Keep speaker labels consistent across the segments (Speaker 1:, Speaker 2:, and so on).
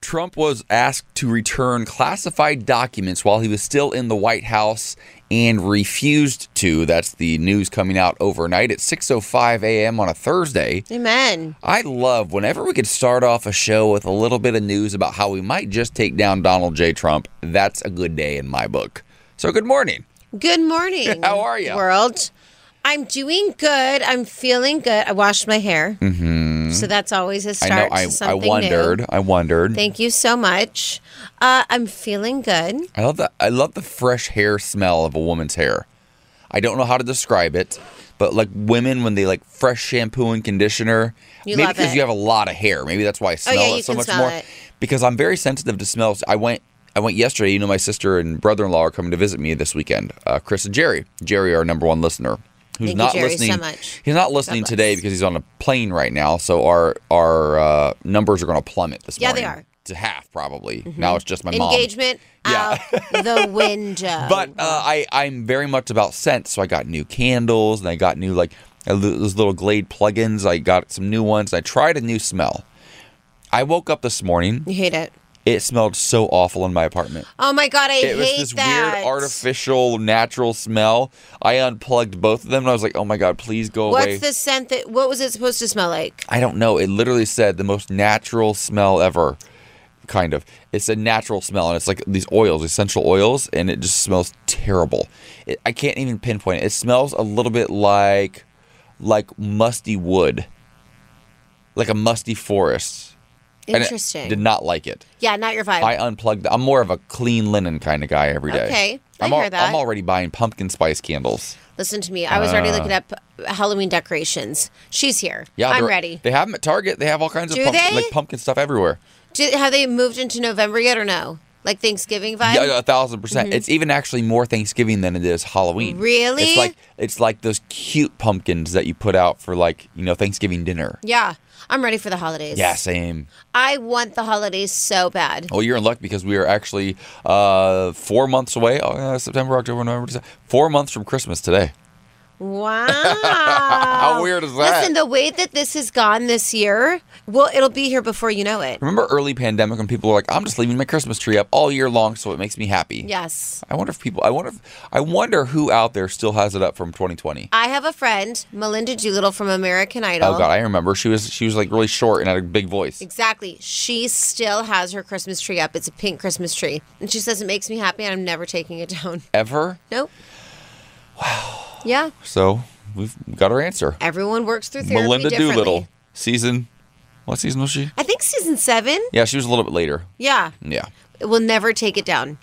Speaker 1: Trump was asked to return classified documents while he was still in the White House and refused to. That's the news coming out overnight at 6:05 a.m. on a Thursday.
Speaker 2: Amen.
Speaker 1: I love whenever we could start off a show with a little bit of news about how we might just take down Donald J. Trump. That's a good day in my book. So good morning.
Speaker 2: Good morning.
Speaker 1: How are you?
Speaker 2: World. I'm doing good. I'm feeling good. I washed my hair. Mm-hmm. So that's always a start
Speaker 1: know
Speaker 2: to
Speaker 1: I, I wondered.
Speaker 2: new.
Speaker 1: I wondered.
Speaker 2: Thank you so much. Uh, I'm feeling good.
Speaker 1: I love that. I love the fresh hair smell of a woman's hair. I don't know how to describe it, but like women when they like fresh shampoo and conditioner,
Speaker 2: You
Speaker 1: maybe because
Speaker 2: it.
Speaker 1: you have a lot of hair. Maybe that's why I smell
Speaker 2: Oh, yeah,
Speaker 1: it so much more.
Speaker 2: it.
Speaker 1: Because I'm very sensitive to smells. I went. I went yesterday. You know, my sister and brother-in-law are coming to visit me this weekend. Uh, Chris and Jerry. Jerry, our number one listener, who's
Speaker 2: Thank you,
Speaker 1: not
Speaker 2: Jerry, so
Speaker 1: listening.
Speaker 2: much.
Speaker 1: He's not listening
Speaker 2: bless.
Speaker 1: today because he's on a plane right now. So our our uh, numbers are going to plummet this morning.
Speaker 2: Yeah, they are.
Speaker 1: To half probably. Now it's just my mom.
Speaker 2: Engagement
Speaker 1: Yeah.
Speaker 2: out the window.
Speaker 1: But uh, I, I'm very much about scent, so I got new candles and I got new like those little Glade plugins. I got some new ones. I tried a new smell. I woke up this morning.
Speaker 2: you hate it.
Speaker 1: It smelled so awful in my apartment.
Speaker 2: Oh my god, I
Speaker 1: It was
Speaker 2: hate
Speaker 1: this
Speaker 2: that.
Speaker 1: weird artificial natural smell. I unplugged both of them and I was like, "Oh my god, please go
Speaker 2: What's
Speaker 1: away."
Speaker 2: What's the scent that? What was it supposed to smell like?
Speaker 1: I don't know. It literally said the most natural smell ever. Kind of. It's a natural smell, and it's like these oils, essential oils, and it just smells terrible. It, I can't even pinpoint it. It smells a little bit like, like musty wood, like a musty forest. And
Speaker 2: Interesting.
Speaker 1: did not like it.
Speaker 2: yeah, not your vibe.
Speaker 1: I unplugged. I'm more of a clean linen kind of guy every day.
Speaker 2: Okay, I
Speaker 1: I'm
Speaker 2: hear
Speaker 1: al-
Speaker 2: that.
Speaker 1: I'm already buying pumpkin spice candles.
Speaker 2: Listen to me. I was already
Speaker 1: Uh.
Speaker 2: looking up Halloween decorations. She's here.
Speaker 1: Yeah,
Speaker 2: I'm
Speaker 1: they're-
Speaker 2: ready.
Speaker 1: They have them at Target. They have all kinds
Speaker 2: Do
Speaker 1: of pumpkin,
Speaker 2: they?
Speaker 1: like pumpkin stuff everywhere.
Speaker 2: Do, have they moved into November yet or no? Like Thanksgiving vibe?
Speaker 1: Yeah, a thousand percent. It's even actually more Thanksgiving than it is Halloween.
Speaker 2: Mm-hmm. Really?
Speaker 1: It's like it's like those cute pumpkins that you put out for like you know Thanksgiving dinner.
Speaker 2: Yeah, I'm ready for the holidays.
Speaker 1: Yeah, same.
Speaker 2: I want the holidays so bad.
Speaker 1: Well, you're in luck because we are actually uh, four months away. Oh, uh, September, October, November, December. Four months from Christmas today.
Speaker 2: Wow.
Speaker 1: How weird is that?
Speaker 2: Listen, the way that this has gone this year, well, it'll be here before you know it.
Speaker 1: Remember early pandemic when people were like, "I'm just leaving my Christmas tree up all year long, so it makes me happy."
Speaker 2: Yes.
Speaker 1: I wonder if people. I wonder. If, I wonder who out there still has it up from 2020.
Speaker 2: I have a friend, Melinda Doolittle from American Idol.
Speaker 1: Oh God, I remember. She was she was like really short and had a big voice.
Speaker 2: Exactly. She still has her Christmas tree up. It's a pink Christmas tree. And she says it makes me happy and I'm never taking it down.
Speaker 1: Ever.
Speaker 2: Nope. Wow. Yeah.
Speaker 1: So we've got our answer.
Speaker 2: Everyone works through therapy
Speaker 1: Melinda. Doolittle. Season. What season was she?
Speaker 2: I think season seven.
Speaker 1: Yeah, she was a little bit later.
Speaker 2: Yeah.
Speaker 1: Yeah.
Speaker 2: We'll never take it down.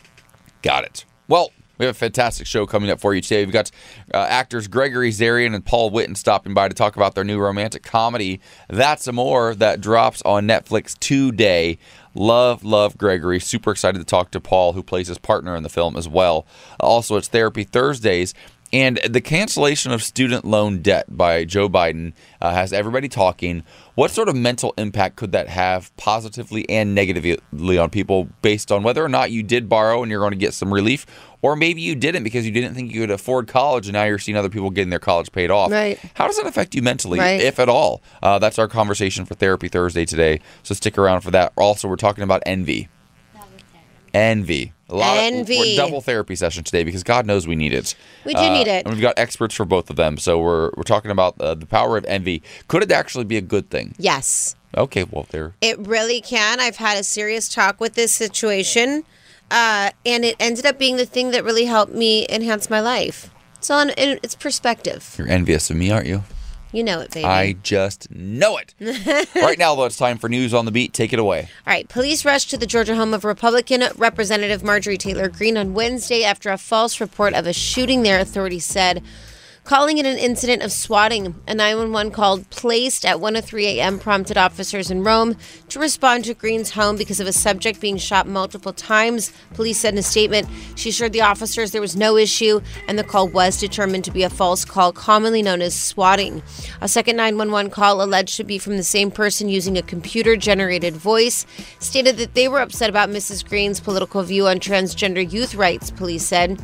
Speaker 1: Got it. Well, we have a fantastic show coming up for you today. We've got uh, actors Gregory Zarian and Paul Witten stopping by to talk about their new romantic comedy, That's Amore, that drops on Netflix today. Love, love Gregory. Super excited to talk to Paul, who plays his partner in the film as well. Also, it's Therapy Thursdays. And the cancellation of student loan debt by Joe Biden uh, has everybody talking. What sort of mental impact could that have positively and negatively on people based on whether or not you did borrow and you're going to get some relief, or maybe you didn't because you didn't think you could afford college and now you're seeing other people getting their college paid off?
Speaker 2: Right.
Speaker 1: How does that affect you mentally,
Speaker 2: Right.
Speaker 1: if at all? Uh, that's our conversation for Therapy Thursday today. So stick around for that. Also, we're talking about envy. Envy. A lot
Speaker 2: Envy.
Speaker 1: Of, we're double therapy session today because God knows we need it.
Speaker 2: We do need it.
Speaker 1: And we've got experts for both of them. So we're, we're talking about uh, the power of envy. Could it actually be a good thing?
Speaker 2: Yes.
Speaker 1: Okay, well, there.
Speaker 2: It really can. I've had a serious talk with this situation, uh, and it ended up being the thing that really helped me enhance my life. So it's perspective.
Speaker 1: You're envious of me, aren't you?
Speaker 2: You know it, baby.
Speaker 1: I just know it. right now, though, it's time for news on the beat. Take it away.
Speaker 2: All right, police rushed to the Georgia home of Republican Representative Marjorie Taylor Greene on Wednesday after a false report of a shooting there, authorities said. Calling it an incident of swatting, a 911 call placed at 1:03 a.m. prompted officers in Rome to respond to Greene's home because of a subject being shot multiple times. Police said in a statement, she assured the officers there was no issue and the call was determined to be a false call, commonly known as swatting. A second 911 call alleged to be from the same person using a computer-generated voice stated that they were upset about Mrs. Greene's political view on transgender youth rights. Police said.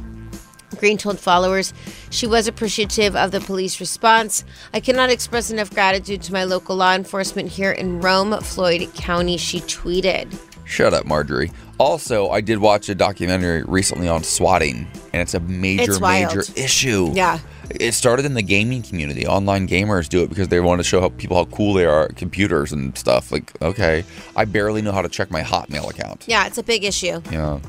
Speaker 2: Greene told followers she was appreciative of the police response. I cannot express enough gratitude to my local law enforcement here in Rome, Floyd County, she tweeted.
Speaker 1: Shut up, Marjorie. Also, I did watch a documentary recently on swatting, and it's a major,
Speaker 2: It's
Speaker 1: major issue.
Speaker 2: Yeah.
Speaker 1: It started in the gaming community. Online gamers do it because they want to show how people how cool they are at computers and stuff. Like, okay, I barely know how to check my Hotmail account.
Speaker 2: Yeah, it's a big issue.
Speaker 1: Yeah.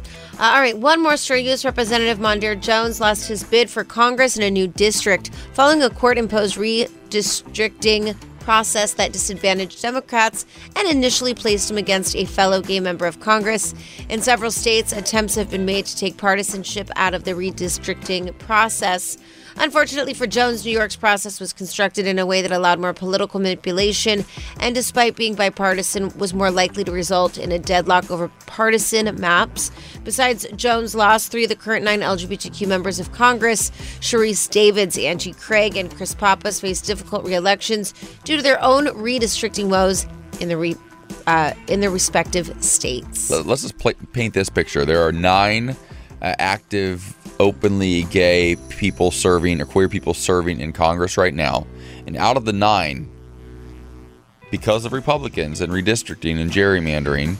Speaker 2: Uh, all right, one more story. U.S. Representative Mondaire Jones lost his bid for Congress in a new district following a court imposed redistricting process that disadvantaged Democrats and initially placed him against a fellow gay member of Congress. In several states, attempts have been made to take partisanship out of the redistricting process. Unfortunately for Jones, New York's process was constructed in a way that allowed more political manipulation, and despite being bipartisan, was more likely to result in a deadlock over partisan maps. Besides Jones' loss, three of the current nine LGBTQ members of Congress, Sharice Davids, Angie Craig, and Chris Pappas, face difficult re-elections due to their own redistricting woes in the re- uh, in their respective states.
Speaker 1: Let- Let's just pla paint this picture. There are nine uh, active, openly gay people serving or queer people serving in Congress right now. And out of the nine, because of Republicans and redistricting and gerrymandering,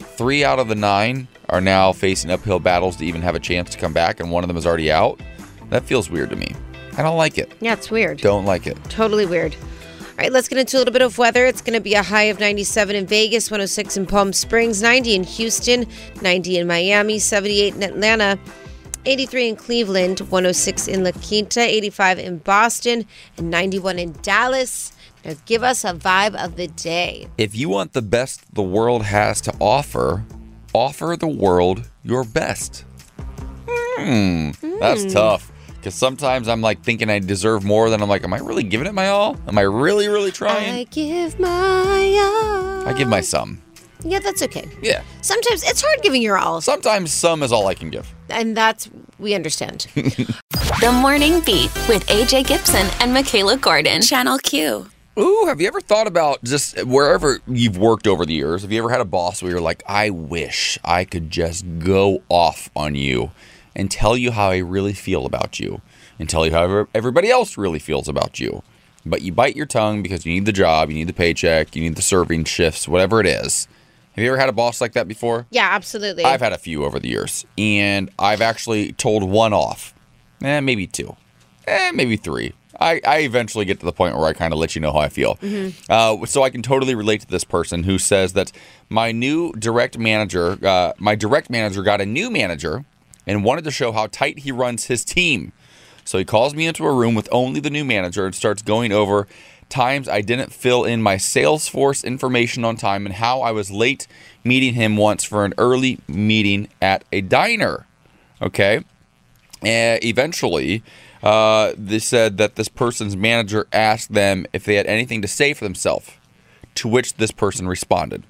Speaker 1: three out of the nine are now facing uphill battles to even have a chance to come back, and one of them is already out. That feels weird to me. I don't like it.
Speaker 2: Yeah, it's weird.
Speaker 1: Don't like it.
Speaker 2: Totally weird. All right, let's get into a little bit of weather. It's going to be a high of 97 in Vegas, 106 in Palm Springs, 90 in Houston, 90 in Miami, 78 in Atlanta, 83 in Cleveland, 106 in La Quinta, 85 in Boston, and 91 in Dallas. Now give us a vibe of the day.
Speaker 1: If you want the best the world has to offer, offer the world your best. Hmm, that's tough. Because sometimes I'm like thinking I deserve more than I'm like, am I really giving it my all? Am I really, really trying?
Speaker 2: I give my all.
Speaker 1: I give my some.
Speaker 2: Yeah, that's okay.
Speaker 1: Yeah.
Speaker 2: Sometimes it's hard giving your all,
Speaker 1: Sometimes some is all I can give.
Speaker 2: and that's we understand.
Speaker 3: The Morning Beat with AJ Gibson and Michaela Gordon. Channel Q.
Speaker 1: Ooh, have you ever thought about just wherever you've worked over the years? Have you ever had a boss where you're like, I wish I could just go off on you and tell you how I really feel about you and tell you how everybody else really feels about you? But you bite your tongue because you need the job, you need the paycheck, you need the serving shifts, whatever it is. Have you ever had a boss like that before?
Speaker 2: yeah, absolutely.
Speaker 1: I've had a few over the years, and I've actually told one off. Eh, maybe two. Eh, maybe three. I, I eventually get to the point where I kind of let you know how I feel. Uh, so I can totally relate to this person who says that my new direct manager, uh, my direct manager got a new manager and wanted to show how tight he runs his team. So he calls me into a room with only the new manager and starts going over times I didn't fill in my Salesforce information on time and how I was late meeting him once for an early meeting at a diner. Okay. And eventually, uh, they said that this person's manager asked them if they had anything to say for themselves, to which this person responded.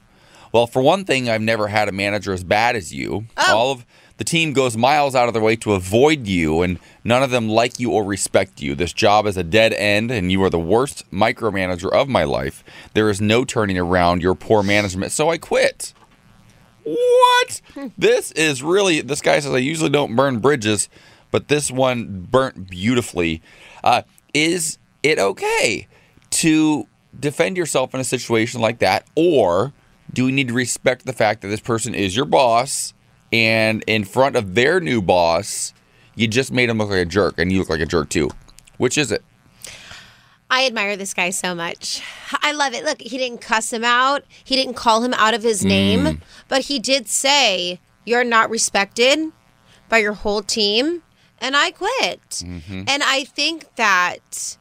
Speaker 1: Well, for one thing, I've never had a manager as bad as you. All of the team goes miles out of their way to avoid you, and none of them like you or respect you. This job is a dead end, and you are the worst micromanager of my life. There is no turning around your poor management, so I quit. What? this is really. This guy says I usually don't burn bridges, but this one burnt beautifully. Uh, is it okay to defend yourself in a situation like that, or do we need to respect the fact that this person is your boss and in front of their new boss, you just made him look like a jerk, and you look like a jerk too. Which is it?
Speaker 2: I admire this guy so much. I love it. Look, he didn't cuss him out. He didn't call him out of his mm. name, but he did say, "You're not respected by your whole team." And I quit. Mm-hmm. And I think that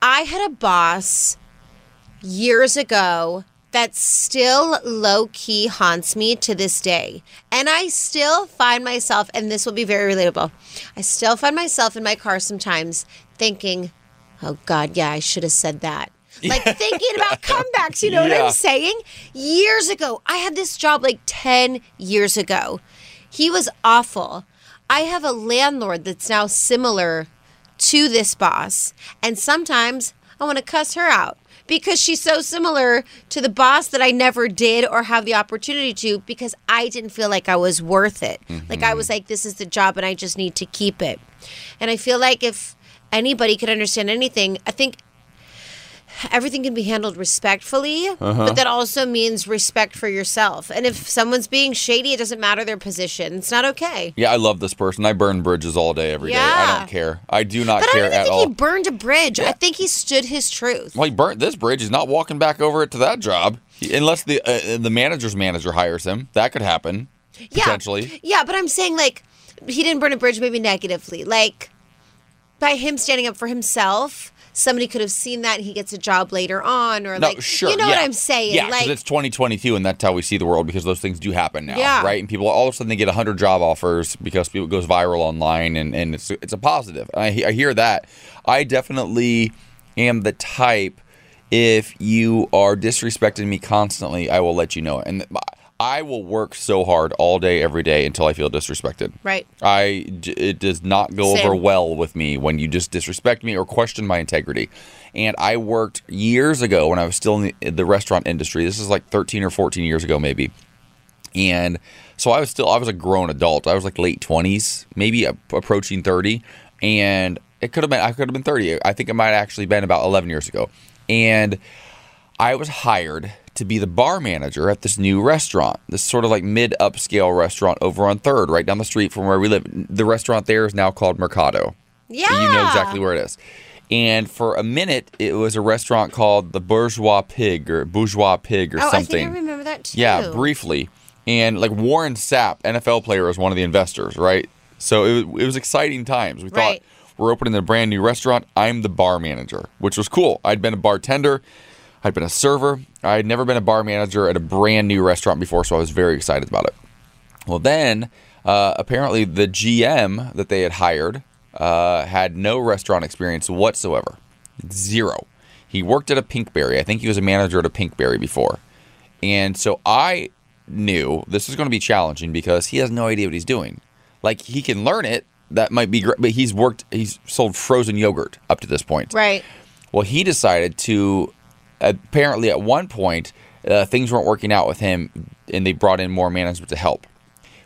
Speaker 2: I had a boss years ago that still low key haunts me to this day. And I still find myself, and this will be very relatable, I still find myself in my car sometimes thinking, oh God, yeah, I should have said that. Like thinking about comebacks, you know what I'm saying? Years ago, I had this job like 10 years ago. He was awful. I have a landlord that's now similar to this boss. And sometimes I want to cuss her out because she's so similar to the boss that I never did or have the opportunity to because I didn't feel like I was worth it. Like I was mm-hmm. like, this is the job and I just need to keep it. And I feel like if anybody could understand anything, I think everything can be handled respectfully,
Speaker 1: Uh-huh.
Speaker 2: but that also means respect for yourself. And if someone's being shady, it doesn't matter their position. It's not okay.
Speaker 1: Yeah, I love this person. I burn bridges all day, every day. I don't care. I do not
Speaker 2: But I
Speaker 1: care
Speaker 2: don't even
Speaker 1: at
Speaker 2: think
Speaker 1: all.
Speaker 2: he burned a bridge. I think he stood his truth.
Speaker 1: Well, he burnt this bridge. He's not walking back over it to that job unless the uh, the manager's manager hires him. That could happen
Speaker 2: Yeah.
Speaker 1: potentially.
Speaker 2: Yeah, but I'm saying like he didn't burn a bridge maybe negatively. Like by him standing up for himself, somebody could have seen that and he gets a job later on or
Speaker 1: No,
Speaker 2: like
Speaker 1: sure.
Speaker 2: you know
Speaker 1: yeah.
Speaker 2: what I'm saying?
Speaker 1: Yeah, because
Speaker 2: like
Speaker 1: it's 2022, and that's how we see the world because those things do happen now,
Speaker 2: Yeah.
Speaker 1: right? And people all of a sudden they get 100 job offers because it goes viral online, and, and it's it's a positive. I, I hear that. I definitely am the type. If you are disrespecting me constantly, I will let you know, and uh, I will work so hard all day, every day until I feel disrespected.
Speaker 2: Right.
Speaker 1: I it does not go over well with me when you just disrespect me or question my integrity. And I worked years ago when I was still in the, the restaurant industry. This is like 13 or 14 years ago, maybe. And so I was still I was a grown adult. I was like late 20s, maybe approaching 30, and it could have been I could have been 30. I think it might have actually been about 11 years ago. And I was hired to be the bar manager at this new restaurant, this sort of like mid upscale restaurant over on Third, right down the street from where we live. The restaurant there is now called Mercado.
Speaker 2: Yeah.
Speaker 1: You know exactly where it is. And for a minute, it was a restaurant called the Bourgeois Pig or Bourgeois Pig or
Speaker 2: Oh,
Speaker 1: something.
Speaker 2: I think I remember that too.
Speaker 1: Yeah, briefly. And like Warren Sapp, NFL player, was one of the investors, right? So it, was- it was exciting times. We
Speaker 2: Right.
Speaker 1: thought we're opening a brand new restaurant. I'm the bar manager, which was cool. I'd been a bartender, I'd been a server. I had never been a bar manager at a brand new restaurant before, so I was very excited about it. Well, then uh, apparently the GM that they had hired uh, had no restaurant experience whatsoever, zero. He worked at a Pinkberry. I think he was a manager at a Pinkberry before, and so I knew this was going to be challenging because he has no idea what he's doing. Like he can learn it, that might be great, but he's worked. He's sold frozen yogurt up to this point.
Speaker 2: Right.
Speaker 1: Well, he decided to apparently at one point uh, things weren't working out with him, and they brought in more management to help,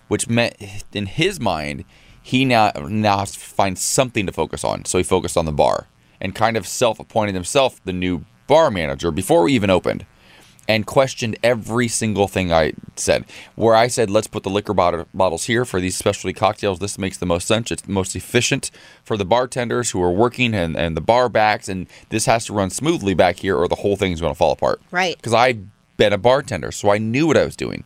Speaker 1: which meant in his mind he now now has to find something to focus on. So he focused on the bar and kind of self-appointed himself the new bar manager before we even opened. And questioned every single thing I said. Where I said, let's put the liquor bottle, bottles here for these specialty cocktails. This makes the most sense. It's most efficient for the bartenders who are working and, and the bar backs. And this has to run smoothly back here or the whole thing's going to fall apart.
Speaker 2: Right.
Speaker 1: Because I'd been a bartender, so I knew what I was doing.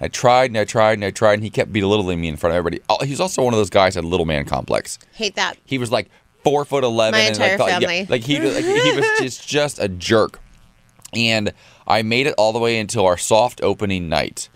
Speaker 1: I tried and I tried and I tried, and he kept belittling me in front of everybody. He's also one of those guys that had a little man complex.
Speaker 2: Hate that.
Speaker 1: He was like four foot eleven.
Speaker 2: My
Speaker 1: and
Speaker 2: entire
Speaker 1: like, thought- yeah,
Speaker 2: family.
Speaker 1: like he, like, he was just just a jerk. And I made it all the way until our soft opening night,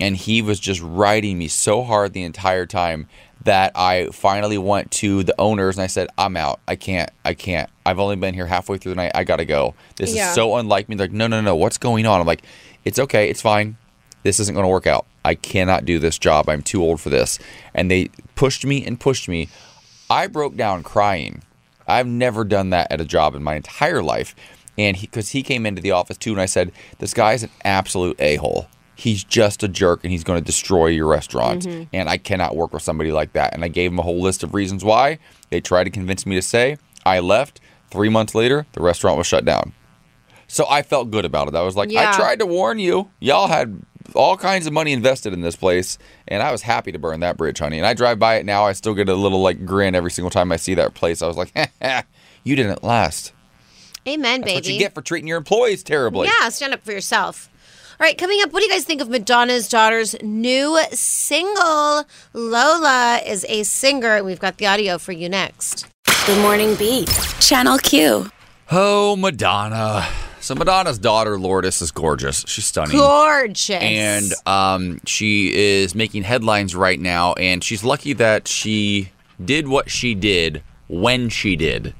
Speaker 1: and he was just riding me so hard the entire time that I finally went to the owners and I said, "I'm out. I can't. I can't. I've only been here halfway through the night. I gotta go. This
Speaker 2: Yeah.
Speaker 1: is so unlike me." They're like, "No, no, no. What's going on?" I'm like, "It's okay. It's fine. This isn't going to work out. I cannot do this job. I'm too old for this." And they pushed me and pushed me. I broke down crying. I've never done that at a job in my entire life. And he because he, came into the office too, and I said, This guy is an absolute a hole. He's just a jerk and he's going to destroy your restaurant. Mm-hmm. And I cannot work with somebody like that. And I gave him a whole list of reasons why. They tried to convince me to say. I left. Three months later, the restaurant was shut down. So I felt good about it. I was like, I tried to warn you. Y'all had all kinds of money invested in this place, and I was happy to burn that bridge, honey. And I drive by it now. I still get a little like grin every single time I see that place. I was like, you didn't last.
Speaker 2: Amen,
Speaker 1: That's
Speaker 2: baby.
Speaker 1: what you get for treating your employees terribly.
Speaker 2: Yeah, stand up for yourself. All right, coming up, what do you guys think of Madonna's daughter's new single? Lola is a singer, and we've got the audio for you next.
Speaker 3: Good Morning Beat. Channel Q.
Speaker 1: Oh, Madonna. So Madonna's daughter Lourdes is gorgeous. She's stunning.
Speaker 2: Gorgeous.
Speaker 1: and um, she is making headlines right now. And she's lucky that she did what she did when she did,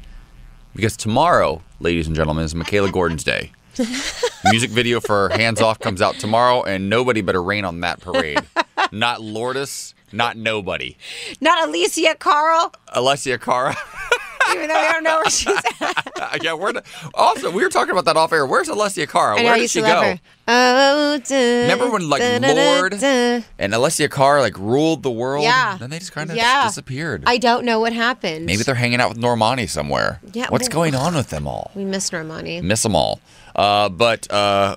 Speaker 1: because tomorrow, ladies and gentlemen, is Michaela Gordon's day. Music video for "Hands Off" comes out tomorrow, and nobody better rain on that parade. not Lourdes, not nobody.
Speaker 2: not Alicia Carl,
Speaker 1: Alessia Cara.
Speaker 2: even though we don't know where she's at.
Speaker 1: yeah, where? The, also, we were talking about that off air. Where's Alessia Cara? Where did she go?
Speaker 2: Oh, dun,
Speaker 1: Remember when, like,
Speaker 2: dun, Lorde.
Speaker 1: And Alessia Cara like ruled the world.
Speaker 2: Yeah.
Speaker 1: Then they just kind of
Speaker 2: Yeah.
Speaker 1: disappeared.
Speaker 2: I don't know what happened.
Speaker 1: Maybe they're hanging out with Normani somewhere.
Speaker 2: Yeah,
Speaker 1: What's
Speaker 2: well-
Speaker 1: going on with them all?
Speaker 2: We miss Normani.
Speaker 1: Miss them all. Uh, but uh,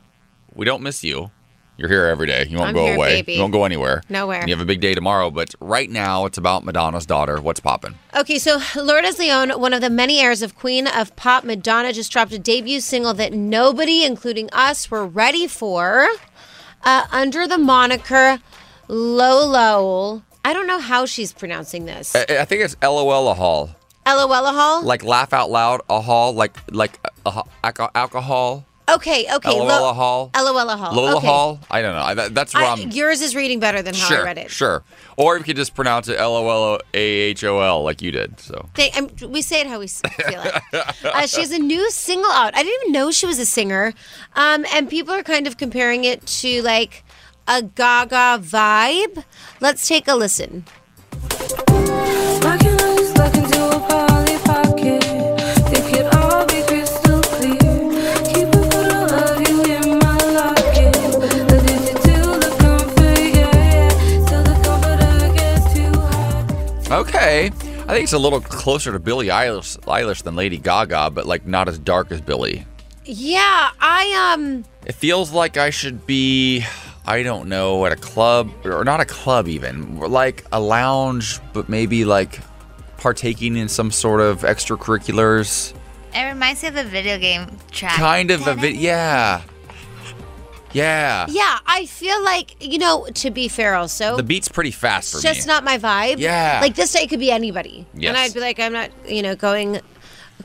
Speaker 1: we don't miss you. You're here every day. You won't
Speaker 2: I'm
Speaker 1: go
Speaker 2: here,
Speaker 1: away.
Speaker 2: baby.
Speaker 1: You won't go anywhere.
Speaker 2: Nowhere.
Speaker 1: And you have a big day tomorrow. But right now, it's about Madonna's daughter. What's popping?
Speaker 2: Okay, so Lourdes Leon, one of the many heirs of Queen of Pop, Madonna, just dropped a debut single that nobody, including us, were ready for. Uh, under the moniker Lolo. I don't know how she's pronouncing this.
Speaker 1: I, I think it's LOL a hall.
Speaker 2: LOL Hall?
Speaker 1: Like laugh out loud a hall. Like like a, a, alco- alcohol.
Speaker 2: Okay, okay.
Speaker 1: LOL a hall.
Speaker 2: LOL Hall.
Speaker 1: Lola
Speaker 2: okay.
Speaker 1: Hall. I don't know. I, that, that's I'm.
Speaker 2: yours is reading better than how
Speaker 1: sure,
Speaker 2: I read it.
Speaker 1: sure. Or you could just pronounce it L O L A H O L like you did. So
Speaker 2: They, um, we say it how we feel it. Uh, she has a new single out. I didn't even know she was a singer. Um, and people are kind of comparing it to like a Gaga vibe. Let's take a listen.
Speaker 1: I think it's a little closer to Billie Eilish, Eilish than Lady Gaga, but like not as dark as Billie.
Speaker 2: Yeah, I um
Speaker 1: It feels like I should be, I don't know, at a club or not a club even, like a lounge, but maybe like partaking in some sort of extracurriculars.
Speaker 4: It reminds me of a video game track.
Speaker 1: Kind of a bit, yeah, yeah.
Speaker 2: yeah, I feel like, you know, to be fair also.
Speaker 1: The beat's pretty fast for
Speaker 2: it's just
Speaker 1: me.
Speaker 2: not my vibe.
Speaker 1: Yeah.
Speaker 2: Like this day could be anybody.
Speaker 1: Yes.
Speaker 2: And I'd be like, I'm not, you know, going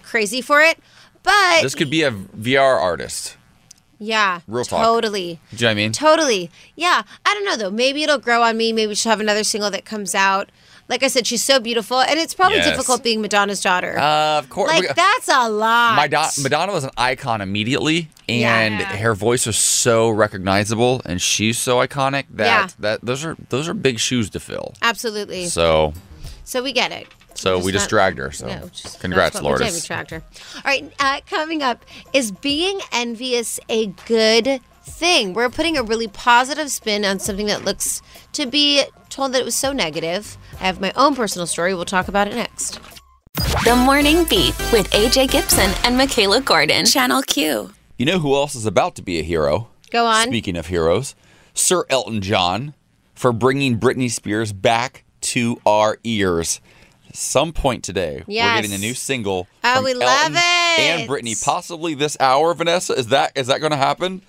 Speaker 2: crazy for it. But
Speaker 1: this could be a VR artist.
Speaker 2: yeah.
Speaker 1: Real talk.
Speaker 2: Totally.
Speaker 1: Do you know what I mean?
Speaker 2: Totally. Yeah. I don't know though. Maybe it'll grow on me. Maybe she'll have another single that comes out. Like I said, she's so beautiful, and it's probably
Speaker 1: Yes.
Speaker 2: difficult being Madonna's daughter.
Speaker 1: Uh, of course.
Speaker 2: like that's a lot.
Speaker 1: Madonna, Madonna was an icon immediately, and
Speaker 2: Yeah.
Speaker 1: her voice was so recognizable, and she's so iconic that
Speaker 2: Yeah.
Speaker 1: that those are those are big shoes to fill.
Speaker 2: Absolutely. So,
Speaker 1: So
Speaker 2: we get it.
Speaker 1: so we just
Speaker 2: not-
Speaker 1: dragged her. So
Speaker 2: No, just
Speaker 1: congrats,
Speaker 2: that's we did,
Speaker 1: Lourdes.
Speaker 2: We tracked her. All right, uh, coming up is being envious a good thing? We're putting a really positive spin on something that looks to be told that it was so negative. I have my own personal story. We'll talk about it next.
Speaker 3: The Morning Beat with AJ Gibson and Michaela Gordon. Channel Q.
Speaker 1: You know who else is about to be a hero?
Speaker 2: Go on.
Speaker 1: Speaking of heroes, Sir Elton John for bringing Britney Spears back to our ears. Some point today, we're getting a new single.
Speaker 2: Oh,
Speaker 1: from
Speaker 2: we love
Speaker 1: Elton
Speaker 2: it.
Speaker 1: And Britney, possibly this hour, Vanessa. Is that is that going to happen?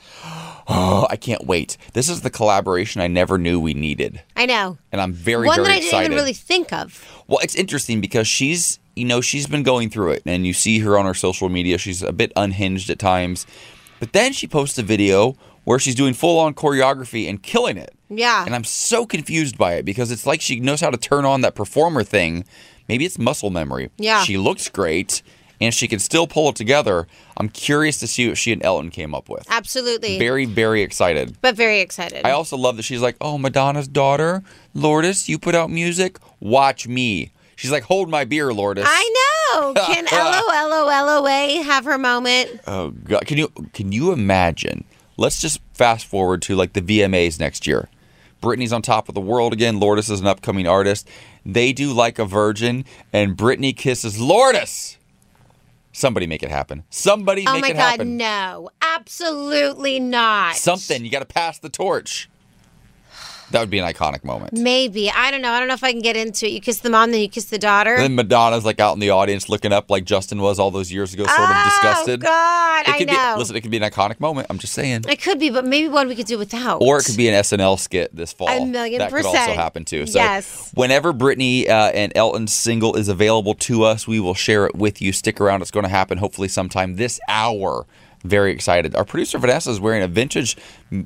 Speaker 1: Oh, I can't wait. This is the collaboration I never knew we needed,
Speaker 2: I know.
Speaker 1: and I'm very
Speaker 2: One
Speaker 1: very
Speaker 2: that I didn't even really think of.
Speaker 1: Well, it's interesting because she's, you know, she's been going through it, and you see her on her social media. She's a bit unhinged at times, but then she posts a video where she's doing full on choreography and killing it.
Speaker 2: Yeah.
Speaker 1: And I'm so confused by it because it's like she knows how to turn on that performer thing. Maybe it's muscle memory.
Speaker 2: Yeah.
Speaker 1: She looks great, and she can still pull it together. I'm curious to see what she and Elton came up with.
Speaker 2: Absolutely.
Speaker 1: Very, very excited.
Speaker 2: but very excited.
Speaker 1: I also love that she's like, "Oh, Madonna's daughter, Lourdes, you put out music. Watch me." She's like, "Hold my beer, Lourdes."
Speaker 2: I know. Can LOLOLOA have her moment?
Speaker 1: Oh God, can you can you imagine? Let's just fast forward to like the VMAs next year. Britney's on top of the world again. Lourdes is an upcoming artist. They do like a virgin, and Britney kisses Lourdes. Somebody make it happen. Somebody
Speaker 2: Oh
Speaker 1: make
Speaker 2: my
Speaker 1: it
Speaker 2: God,
Speaker 1: happen.
Speaker 2: no. Absolutely not.
Speaker 1: Something. You got to pass the torch. That would be an iconic moment.
Speaker 2: Maybe. I don't know. I don't know if I can get into it. You kiss the mom, then you kiss the daughter.
Speaker 1: And then Madonna's like out in the audience looking up like Justin was all those years ago, sort of disgusted.
Speaker 2: Oh, God.
Speaker 1: It
Speaker 2: I
Speaker 1: could
Speaker 2: know.
Speaker 1: Be, listen, it could be an iconic moment. I'm just saying.
Speaker 2: it could be, but maybe one we could do without.
Speaker 1: Or it could be an SNL skit this fall.
Speaker 2: A million
Speaker 1: that could also happen too. So
Speaker 2: Yes.
Speaker 1: whenever Britney uh, and Elton's single is available to us, we will share it with you. Stick around. It's going to happen hopefully sometime this hour. Very excited. Our producer Vanessa is wearing a vintage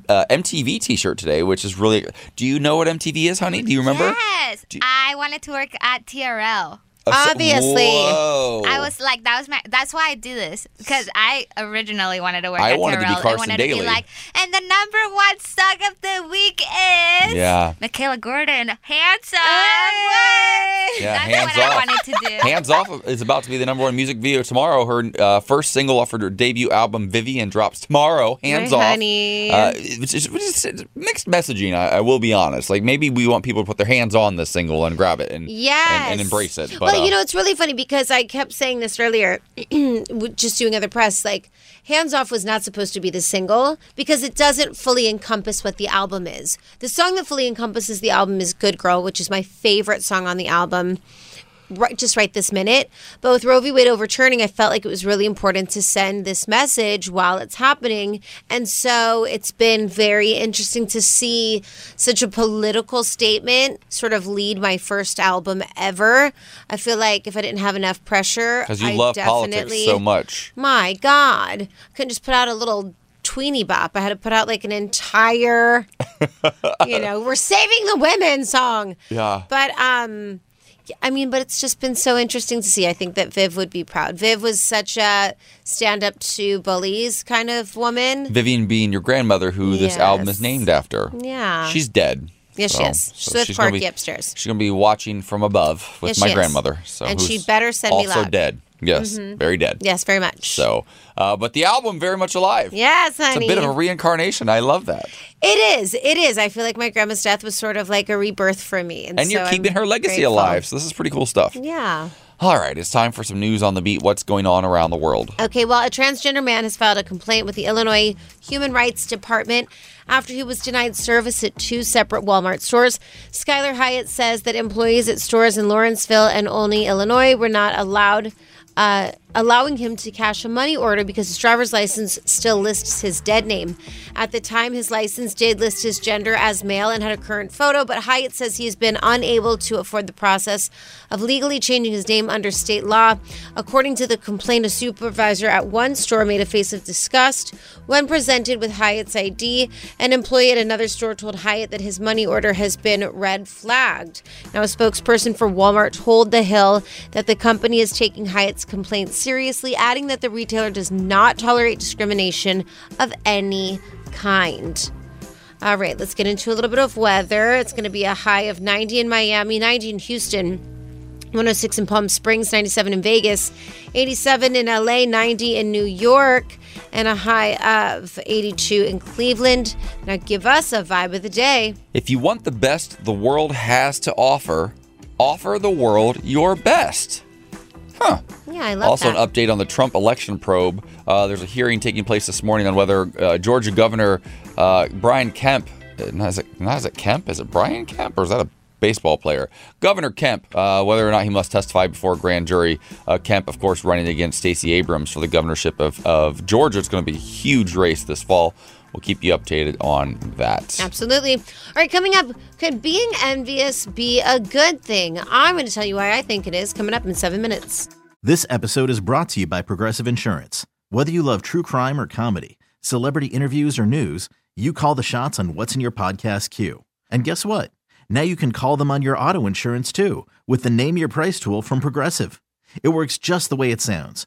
Speaker 1: uh, MTV T-shirt today, which is really. Do you know what MTV is, honey? Do you remember?
Speaker 4: Yes. I wanted to work at TRL.
Speaker 1: So-
Speaker 2: Obviously.
Speaker 1: Whoa.
Speaker 4: I was like, that was my. That's why I do this because I originally wanted to work
Speaker 1: I
Speaker 4: at
Speaker 1: wanted to be
Speaker 4: TRL. I
Speaker 1: Carson
Speaker 4: wanted
Speaker 1: Daly.
Speaker 4: to be like, and the number one song of the week is
Speaker 1: Yeah.
Speaker 4: Michaela Gordon, handsome.
Speaker 2: Hey!
Speaker 1: Yeah,
Speaker 4: That's
Speaker 1: hands
Speaker 4: what
Speaker 1: off.
Speaker 4: I wanted to do.
Speaker 1: Hands Off is about to be the number one music video tomorrow. Her uh, first single off her debut album, Vivian, drops tomorrow. Hands
Speaker 2: My
Speaker 1: Off.
Speaker 2: honey.
Speaker 1: Uh, it's, just, it's just mixed messaging, I, I will be honest. Like, maybe we want people to put their hands on this single and grab it and,
Speaker 2: Yes.
Speaker 1: and, and embrace it. But,
Speaker 2: well,
Speaker 1: uh,
Speaker 2: you know, it's really funny because I kept saying this earlier, just doing other press. Like, Hands Off was not supposed to be the single because it doesn't fully encompass what the album is. The song that fully encompasses the album is Good Girl, which is my favorite song on the album. Right, just right this minute. But with Roe v. Wade overturning, I felt like it was really important to send this message while it's happening. And so it's been very interesting to see such a political statement sort of lead my first album ever. I feel like if I didn't have enough pressure,
Speaker 1: because you
Speaker 2: I
Speaker 1: love
Speaker 2: definitely,
Speaker 1: politics so much.
Speaker 2: My God, I couldn't just put out a little tweeny bop. I had to put out like an entire, you know, we're saving the women song.
Speaker 1: Yeah.
Speaker 2: But um, I mean, but it's just been so interesting to see. I think that Viv would be proud. Viv was such a stand up to bullies kind of woman.
Speaker 1: Vivian being your grandmother, who this album is named after.
Speaker 2: Yeah.
Speaker 1: She's dead.
Speaker 2: Yes, she is. She's with
Speaker 1: gonna be-
Speaker 2: upstairs.
Speaker 1: She's going to be watching from above with
Speaker 2: Yes,
Speaker 1: my grandmother. So
Speaker 2: And she better send me
Speaker 1: also
Speaker 2: love. Mm-hmm.
Speaker 1: dead. Yes, very dead.
Speaker 2: Yes, very much.
Speaker 1: So, uh, but the album very much alive.
Speaker 2: Yes,
Speaker 1: It's a bit of a reincarnation. I love that.
Speaker 2: It is. It is. I feel like my grandma's death was sort of like a rebirth for me. And,
Speaker 1: And you're keeping
Speaker 2: I'm
Speaker 1: her legacy
Speaker 2: grateful.
Speaker 1: alive. So this is pretty cool stuff.
Speaker 2: Yeah.
Speaker 1: All right, it's time for some news on the beat. What's going on around the world?
Speaker 2: Okay, well, a transgender man has filed a complaint with the Illinois Human Rights Department after he was denied service at two separate Walmart stores. Skylar Hyatt says that employees at stores in Lawrenceville and Olney, Illinois, were not allowed. Uh, allowing him to cash a money order because his driver's license still lists his dead name. At the time, his license did list his gender as male and had a current photo, but Hyatt says he has been unable to afford the process of legally changing his name under state law. According to the complaint, a supervisor at one store made a face of disgust when presented with Hyatt's ID. An employee at another store told Hyatt that his money order has been red flagged. Now, a spokesperson for Walmart told The Hill that the company is taking Hyatt's complaint seriously, adding that the retailer does not tolerate discrimination of any kind. All right, let's get into a little bit of weather. It's going to be a high of 90 in Miami, 90 in Houston, 106 in Palm Springs, 97 in Vegas, 87 in LA, 90 in New York, and a high of 82 in Cleveland. Now, give us a vibe of the day.
Speaker 1: If you want the best the world has to offer, offer the world your best. Huh.
Speaker 2: Yeah, I love
Speaker 1: Also,
Speaker 2: that.
Speaker 1: an update on the Trump election probe. Uh, there's a hearing taking place this morning on whether uh, Georgia Governor uh, Brian Kemp, uh, not is, it, not is it Kemp? Is it Brian Kemp or is that a baseball player? Governor Kemp, uh, whether or not he must testify before a grand jury. Uh, Kemp, of course, running against Stacey Abrams for the governorship of, of Georgia. It's going to be a huge race this fall. We'll keep you updated on that.
Speaker 2: Absolutely. All right, coming up, could being envious be a good thing? I'm going to tell you why I think it is coming up in seven minutes.
Speaker 5: This episode is brought to you by Progressive Insurance. Whether you love true crime or comedy, celebrity interviews or news, you call the shots on what's in your podcast queue. And guess what? Now you can call them on your auto insurance too with the Name Your Price tool from Progressive. It works just the way it sounds.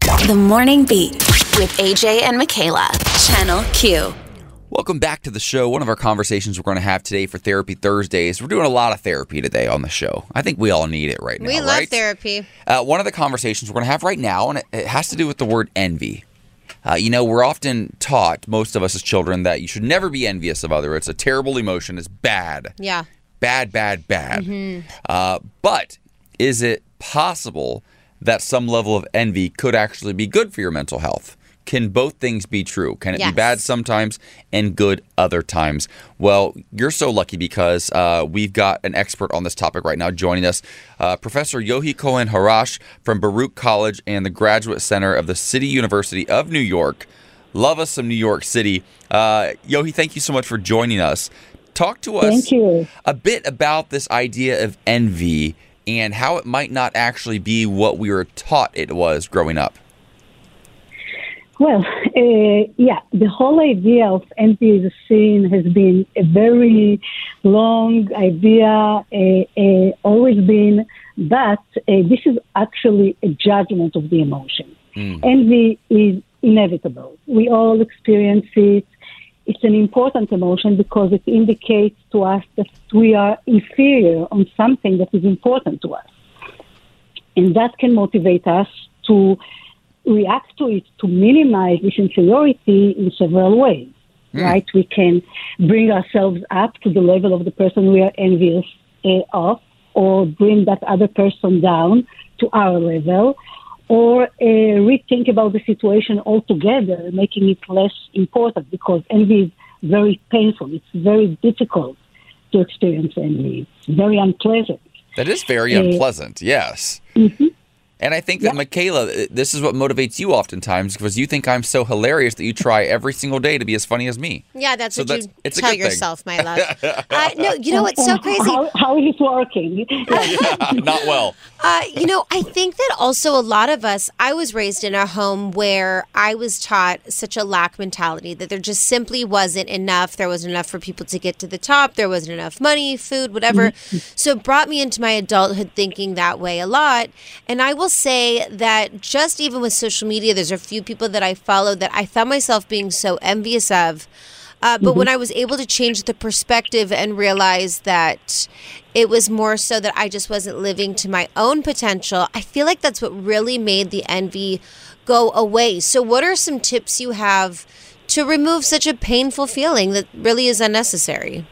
Speaker 3: The Morning Beat with AJ and Michaela. Channel Q.
Speaker 1: Welcome back to the show. One of our conversations we're going to have today for Therapy Thursdays. We're doing a lot of therapy today on the show. I think we all need it right now.
Speaker 2: We love
Speaker 1: right?
Speaker 2: therapy.
Speaker 1: Uh, one of the conversations we're going to have right now, and it, it has to do with the word envy. Uh, you know, we're often taught, most of us as children, that you should never be envious of other. It's a terrible emotion. It's bad.
Speaker 2: Yeah.
Speaker 1: Bad, bad, bad. Uh, but is it possible that some level of envy could actually be good for your mental health? Can both things be true? Can it
Speaker 2: Yes.
Speaker 1: be bad sometimes and good other times? Well, you're so lucky because uh, we've got an expert on this topic right now joining us, uh, Professor Yochi Cohen-Charash from Baruch College and the Graduate Center of the City University of New York. Love us some New York City. Uh, Yohi, thank you so much for joining us. Talk to us
Speaker 6: Thank you.
Speaker 1: a bit about this idea of envy and how it might not actually be what we were taught it was growing up.
Speaker 6: Well, uh, yeah, the whole idea of envy is a sin has been a very long idea, uh, uh, always been, but uh, this is actually a judgment of the emotion. Envy is inevitable. We all experience it. It's an important emotion because it indicates to us that we are inferior on something that is important to us. And that can motivate us to react to it to minimize this inferiority in several ways. Right? We can bring ourselves up to the level of the person we are envious uh, of, or bring that other person down to our level, or uh, rethink about the situation altogether, making it less important because envy is very painful. It's very difficult to experience envy. It's very unpleasant.
Speaker 1: That is very
Speaker 6: Uh,
Speaker 1: unpleasant, yes. And I think that, Michaela, uh, this is what motivates you oftentimes because you think I'm so hilarious that you try every single day to be as funny as me.
Speaker 2: Yeah, that's
Speaker 1: So
Speaker 2: what
Speaker 1: that's-
Speaker 2: you
Speaker 1: it's a
Speaker 2: tell
Speaker 1: good thing.
Speaker 2: yourself, my love. uh, no, you know what's so crazy?
Speaker 6: How, how is it working?
Speaker 1: Not well.
Speaker 2: Uh, you know, I think that also a lot of us, I was raised in a home where I was taught such a lack mentality that there just simply wasn't enough. There wasn't enough for people to get to the top. There wasn't enough money, food, whatever. So it brought me into my adulthood thinking that way a lot. And I will say that just even with social media, there's a few people that I follow that I found myself being so envious of. Uh, but when I was able to change the perspective and realize that it was more so that I just wasn't living to my own potential, I feel like that's what really made the envy go away. So, what are some tips you have to remove such a painful feeling that really is unnecessary?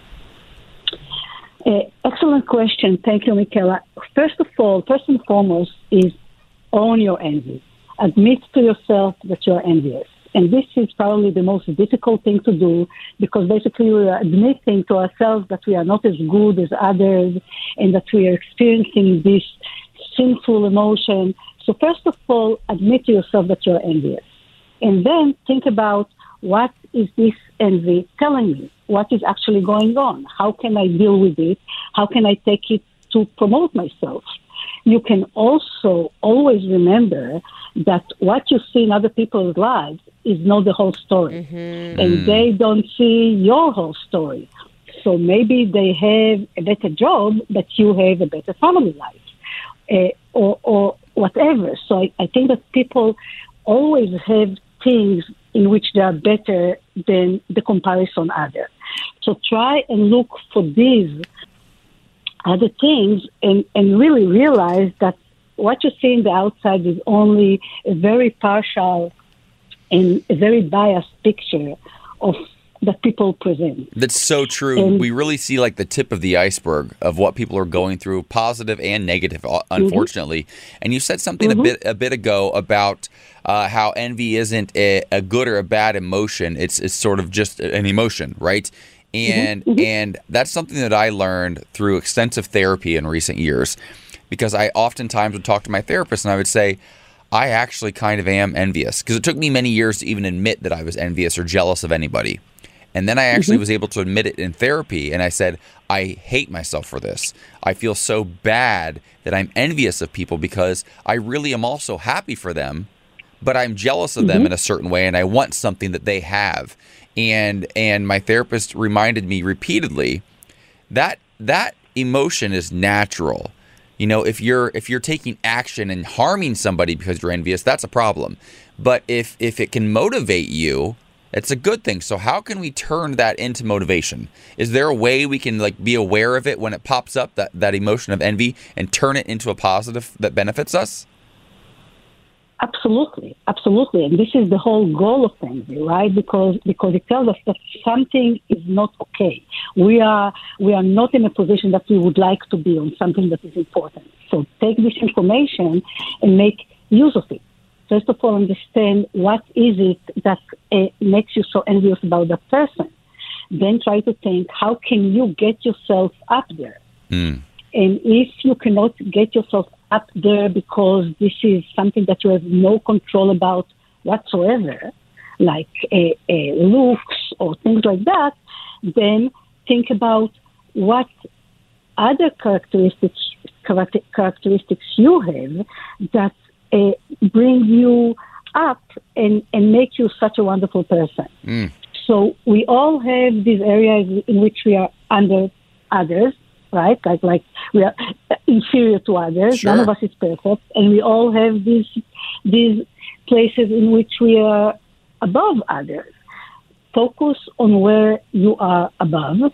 Speaker 6: Uh, excellent question. Thank you, Michaela. First of all, first and foremost is own your envy. Admit to yourself that you're envious. And this is probably the most difficult thing to do because basically we are admitting to ourselves that we are not as good as others and that we are experiencing this sinful emotion. So, first of all, admit to yourself that you're envious. And then think about what is this envy telling me? What is actually going on? How can I deal with it? How can I take it to promote myself? You can also always remember that what you see in other people's lives is not the whole story. And they don't see your whole story. So maybe they have a better job, but you have a better family life uh, or, or whatever. So I, I think that people always have things in which they are better than the comparison other. So try and look for these other things and, and really realize that what you see in the outside is only a very partial and a very biased picture of that people present.
Speaker 1: That's so true.
Speaker 6: And-
Speaker 1: we really see like the tip of the iceberg of what people are going through, positive and negative, uh, unfortunately. And you said something a bit a bit ago about uh, how envy isn't a, a good or a bad emotion. It's it's sort of just an emotion, right? Mm-hmm, and mm-hmm. and that's something that I learned through extensive therapy in recent years, because I oftentimes would talk to my therapist and I would say. I actually kind of am envious because it took me many years to even admit that I was envious or jealous of anybody. And then I actually mm-hmm. was able to admit it in therapy. And I said, I hate myself for this. I feel so bad that I'm envious of people because I really am also happy for them, but I'm jealous of them in a certain way and I want something that they have. And and my therapist reminded me repeatedly that that emotion is natural. You know, if you're if you're taking action and harming somebody because you're envious, that's a problem. But if if it can motivate you, it's a good thing. So how can we turn that into motivation? Is there a way we can like be aware of it when it pops up that that emotion of envy and turn it into a positive that benefits us?
Speaker 6: Absolutely, absolutely, and this is the whole goal of envy, right? Because because it tells us that something is not okay. We are we are not in a position that we would like to be on something that is important. So take this information and make use of it. First of all, understand what is it that uh, makes you so envious about that person. Then try to think how can you get yourself up there.
Speaker 1: Mm.
Speaker 6: And if you cannot get yourself up there because this is something that you have no control about whatsoever, like uh, uh, looks or things like that, then think about what other characteristics characteristics you have that uh, bring you up and, and make you such a wonderful person.
Speaker 1: Mm.
Speaker 6: So we all have these areas in which we are under others, right? Like like we are uh, inferior to others. None of us is perfect, and we all have these these places in which we are above others. Focus on where you are above.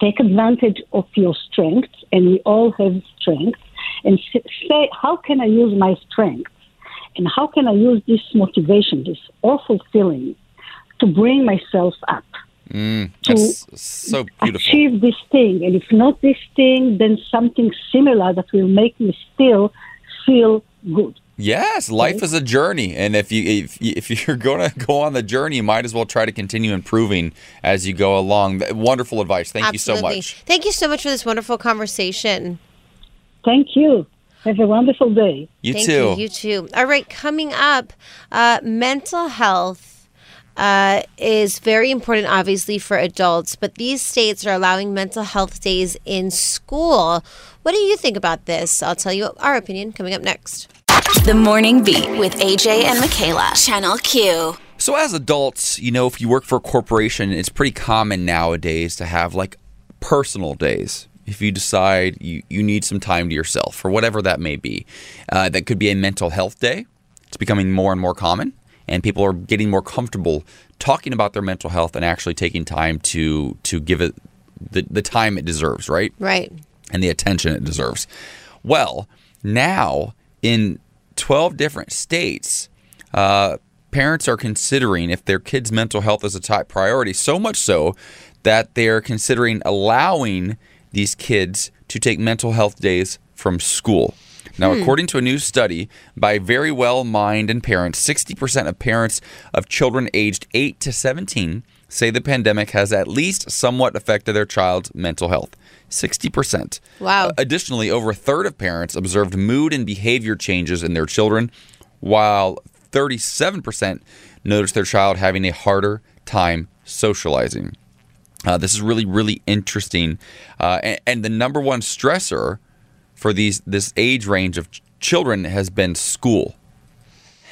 Speaker 6: Take advantage of your strengths, and we all have strengths. And say, how can I use my strengths? And how can I use this motivation, this awful feeling, to bring myself up?
Speaker 1: Mm,
Speaker 6: To
Speaker 1: so
Speaker 6: achieve this thing. And if not this thing, then something similar that will make me still feel good.
Speaker 1: Yes, life is a journey, and if you if, if you're going to go on the journey, you might as well try to continue improving as you go along. Wonderful advice. Thank
Speaker 2: Absolutely.
Speaker 1: you so much.
Speaker 2: Thank you so much for this wonderful conversation.
Speaker 6: Thank you. Have a wonderful day.
Speaker 1: You
Speaker 2: Thank
Speaker 1: too.
Speaker 2: You, you too. All right, coming up, uh, mental health uh, is very important, obviously, for adults, but these states are allowing mental health days in school. What do you think about this? I'll tell you our opinion coming up next.
Speaker 3: The Morning Beat with AJ and Michaela. Channel Q.
Speaker 1: So, as adults, you know, if you work for a corporation, it's pretty common nowadays to have like personal days. If you decide you, you need some time to yourself, or whatever that may be, uh, that could be a mental health day. It's becoming more and more common, and people are getting more comfortable talking about their mental health and actually taking time to to give it the, the time it deserves, right?
Speaker 2: Right.
Speaker 1: and the attention it deserves. Well, now in 12 different states, uh, parents are considering if their kids' mental health is a top priority, so much so that they're considering allowing these kids to take mental health days from school. Now, according to a new study by Verywell Mind and Parents, 60% of parents of children aged 8 to 17 say the pandemic has at least somewhat affected their child's mental health. 60%.
Speaker 2: Wow.
Speaker 1: Additionally, over a third of parents observed mood and behavior changes in their children, while 37% noticed their child having a harder time socializing. Uh, this is really, really interesting. Uh, and, and the number one stressor for these this age range of ch- children has been school.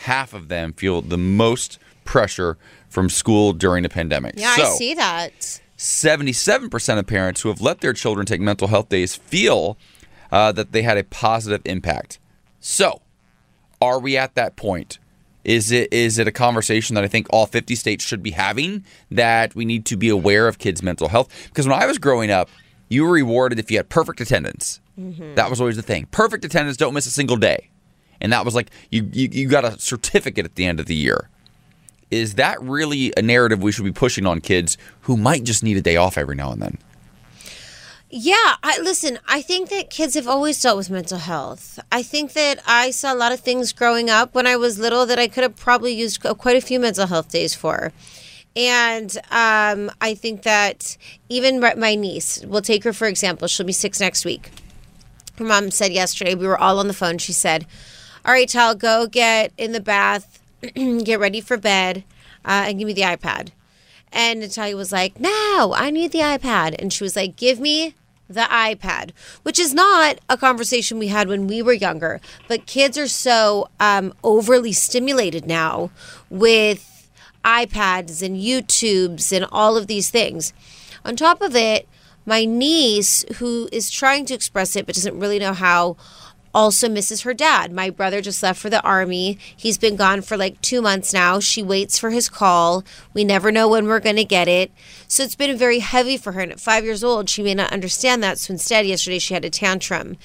Speaker 1: Half of them feel the most pressure from school during the pandemic.
Speaker 2: Yeah,
Speaker 1: so,
Speaker 2: I see that.
Speaker 1: 77% of parents who have let their children take mental health days feel uh, that they had a positive impact. So, are we at that point? Is it is it a conversation that I think all 50 states should be having that we need to be aware of kids' mental health? Because when I was growing up, you were rewarded if you had perfect attendance. That was always the thing. Perfect attendance, don't miss a single day. And that was like you, you you got a certificate at the end of the year. Is that really a narrative we should be pushing on kids who might just need a day off every now and then?
Speaker 2: Yeah, I listen, I think that kids have always dealt with mental health. I think that I saw a lot of things growing up when I was little that I could have probably used quite a few mental health days for. And um, I think that even my- my niece, we'll take her for example, she'll be six next week. Her mom said yesterday, we were all on the phone. She said, All right, Tal, go get in the bath, get ready for bed, uh, and give me the iPad. And Natalia was like, No, I need the iPad. And she was like, Give me the iPad, which is not a conversation we had when we were younger. But kids are so um, overly stimulated now with iPads and YouTubes and all of these things. On top of it, my niece, who is trying to express it but doesn't really know how, also misses her dad. My brother just left for the army. He's been gone for like two months now. She waits for his call. We never know when we're going to get it. So it's been very heavy for her. And at five years old, she may not understand that. So instead, yesterday, she had a tantrum.